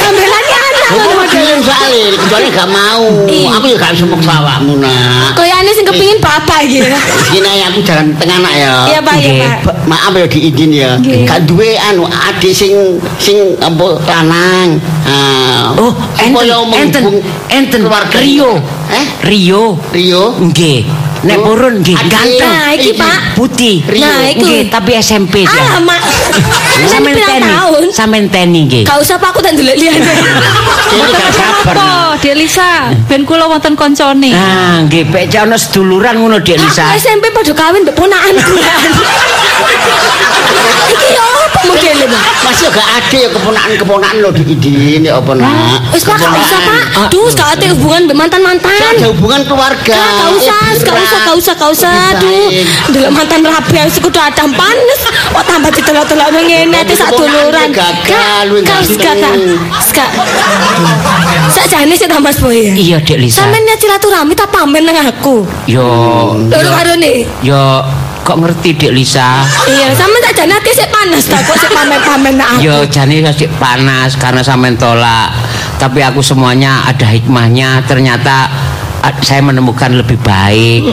Speaker 1: Aku mau gelem soalnya, kecuali gak mau. Aku ya gak semuk sawakmu nak.
Speaker 3: Koyane sing kepengin bapak iki.
Speaker 1: Sini aja aku jalan tengah nak ya.
Speaker 3: Iya Pak, iya. Pak.
Speaker 1: Maaf ya diizin ya. Gak duwe anu adik sing sing apa lanang. Ah,
Speaker 4: oh enten enten enten. Rio
Speaker 1: Eh?
Speaker 4: Rio
Speaker 1: Rio.
Speaker 4: nggih Nek purun nggih ganteng.
Speaker 3: Nah, iki, Pak.
Speaker 4: Putih.
Speaker 3: Nah, iku.
Speaker 4: Nggih, tapi SMP dia.
Speaker 3: Alamak. Sampeyan
Speaker 4: Sampeyan teni. Sampeyan teni nggih.
Speaker 3: Gak usah Pak aku tak ndelok liyane.
Speaker 4: Ini gak sabar.
Speaker 5: Apa, Dek Lisa? Ben kula wonten koncone.
Speaker 4: Nah, nggih pek ana seduluran ngono Dek Lisa.
Speaker 3: Aku SMP pada kawin mbek ponakanku. Iki yo apa modele, Pak?
Speaker 1: Masih gak ada ya keponakan-keponakan lo di ini ya apa nak?
Speaker 3: Wis Pak, gak usah Pak.
Speaker 4: Ah.
Speaker 3: Duh, gak ada hubungan mbek mantan-mantan.
Speaker 1: Ada hubungan keluarga.
Speaker 3: Gak, gak usah, gak usah, gak usah, gak usah. Aduh, dulu mantan rapi yang sekutu adam panas. Oh tambah ditelok-telok ngene ate sak duluran.
Speaker 1: Gagal, lu
Speaker 3: gak
Speaker 1: gak,
Speaker 3: gak, gak. Sakjane sih tambah Boy ya.
Speaker 4: Iya Dek Lisa.
Speaker 3: Sampeyan niat silaturahmi tak pamer nang aku.
Speaker 4: Yo.
Speaker 3: Loro karo nih.
Speaker 4: Yo kok ngerti Dek Lisa.
Speaker 3: Iya, sampeyan sakjane ati sik panas ta kok sik pamer-pamer nang aku.
Speaker 4: Yo jane masih panas karena sampean tolak. Tapi aku semuanya ada hikmahnya. Ternyata saya menemukan lebih baik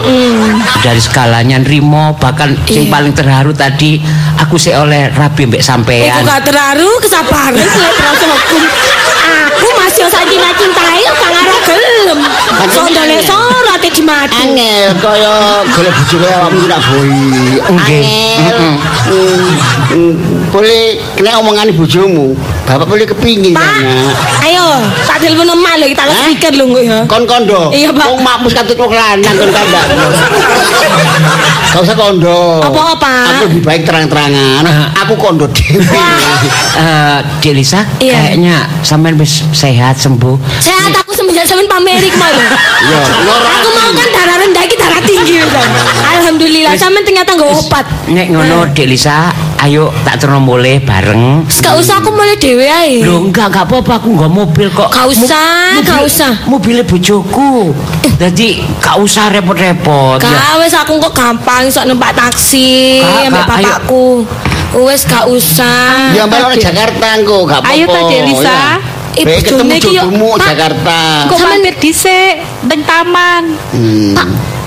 Speaker 4: dari segalanya Rimo bahkan yang
Speaker 3: Iya.
Speaker 4: paling terharu tadi aku sih oleh rabi mbek sampean
Speaker 3: gak terharu kesabaran proses hukum. Aku masih saiki cintai kok ngarep gelem. Sondole soro ati dimati.
Speaker 1: Angel kaya golek bojo kaya awakmu nak boi.
Speaker 4: Nggih.
Speaker 1: Angel. Boleh kena omongan bojomu. Bapak boleh kepingin
Speaker 3: Pak,
Speaker 1: sana.
Speaker 3: ayo tak telepon emak lho kita speaker lho engko ya.
Speaker 1: Kon kondo.
Speaker 3: Iya, Pak.
Speaker 1: Wong makmu katut wong lanang kon kandak. Gak usah kondo.
Speaker 3: Apa, Pak?
Speaker 1: Aku lebih baik terang-terangan. Aku kondo dhewe.
Speaker 4: Eh, Dek Lisa
Speaker 3: Iya.
Speaker 4: kayaknya sampean wis sehat sembuh
Speaker 3: Sehat aku semenjak sampean pamerik mau lho.
Speaker 1: Iya,
Speaker 3: Aku mau kan darah rendah iki darah tinggi. Alhamdulillah sampean ternyata nggo obat.
Speaker 4: nek ngono Dek Lisa ayo tak terus mulai bareng
Speaker 3: gak usah aku mulai dhewe ae.
Speaker 4: Loh enggak enggak apa-apa aku enggak mobil kok.
Speaker 3: Gak usah,
Speaker 4: Mobil-
Speaker 3: gak usah.
Speaker 4: Mobilnya bojoku. Jadi gak usah repot-repot. Ya.
Speaker 3: Gak wis aku kok gampang sok numpak taksi ambek
Speaker 4: Kak, ayo.
Speaker 3: bapakku. Wis gak usah.
Speaker 1: Ya mbak Jakarta engko gak apa-apa.
Speaker 5: Ayo ta, Dek Lisa.
Speaker 1: ya.
Speaker 3: Eh,
Speaker 1: Baik ketemu jodohmu. Jakarta.
Speaker 5: Kok mampir dhisik ning taman.
Speaker 1: Hmm.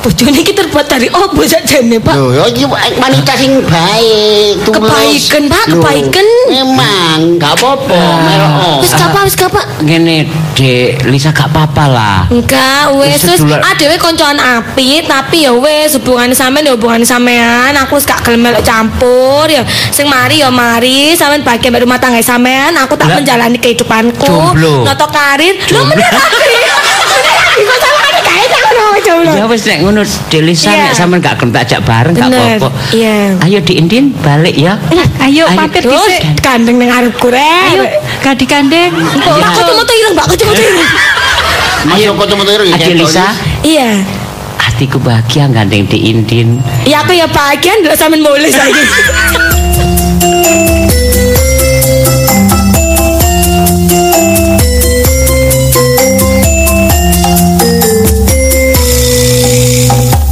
Speaker 3: Bojone iki terbuat dari opo sakjane, Pak?
Speaker 1: Ya iki wanita sing baik, tulus.
Speaker 3: Kebaikan, Pak, kebaikan.
Speaker 1: Memang gak apa-apa, melok.
Speaker 3: Wis gak apa, wis gak apa.
Speaker 4: Ngene Dek Lisa gak apa-apa lah.
Speaker 3: Enggak, wes
Speaker 4: Wis
Speaker 3: wis adewe koncoan api, tapi ya wes hubungan sampean ya hubungan sampean. Aku wis gak gelem melok campur ya. Sing mari ya mari, sampean bagian rumah tangga sampean, aku tak menjalani kehidupanku.
Speaker 4: Jomblo.
Speaker 3: Noto karir. Lho meneh tapi. Kok sampean kae tak ngono jomblo.
Speaker 4: Ya wis nek ngono Dek Lisa
Speaker 3: Iya.
Speaker 4: nek sampean gak gelem tak ajak bareng gak apa-apa.
Speaker 3: iya.
Speaker 4: Ayo diindin balik ya.
Speaker 5: Ayo
Speaker 4: Ayo,
Speaker 3: Terus
Speaker 5: dhisik.
Speaker 3: kandeng ning arepku
Speaker 5: Ayo,
Speaker 3: rek.
Speaker 5: gak dikandeng. Engko
Speaker 3: Mbak kocok-moto ireng, Mbak kocok-moto ireng.
Speaker 1: Masuk kocok-motor ya.
Speaker 4: Adik Lisa,
Speaker 3: Iya.
Speaker 4: hatiku bahagia gandeng diindin.
Speaker 3: Ya aku ya bagian dulu sampean mulai saiki.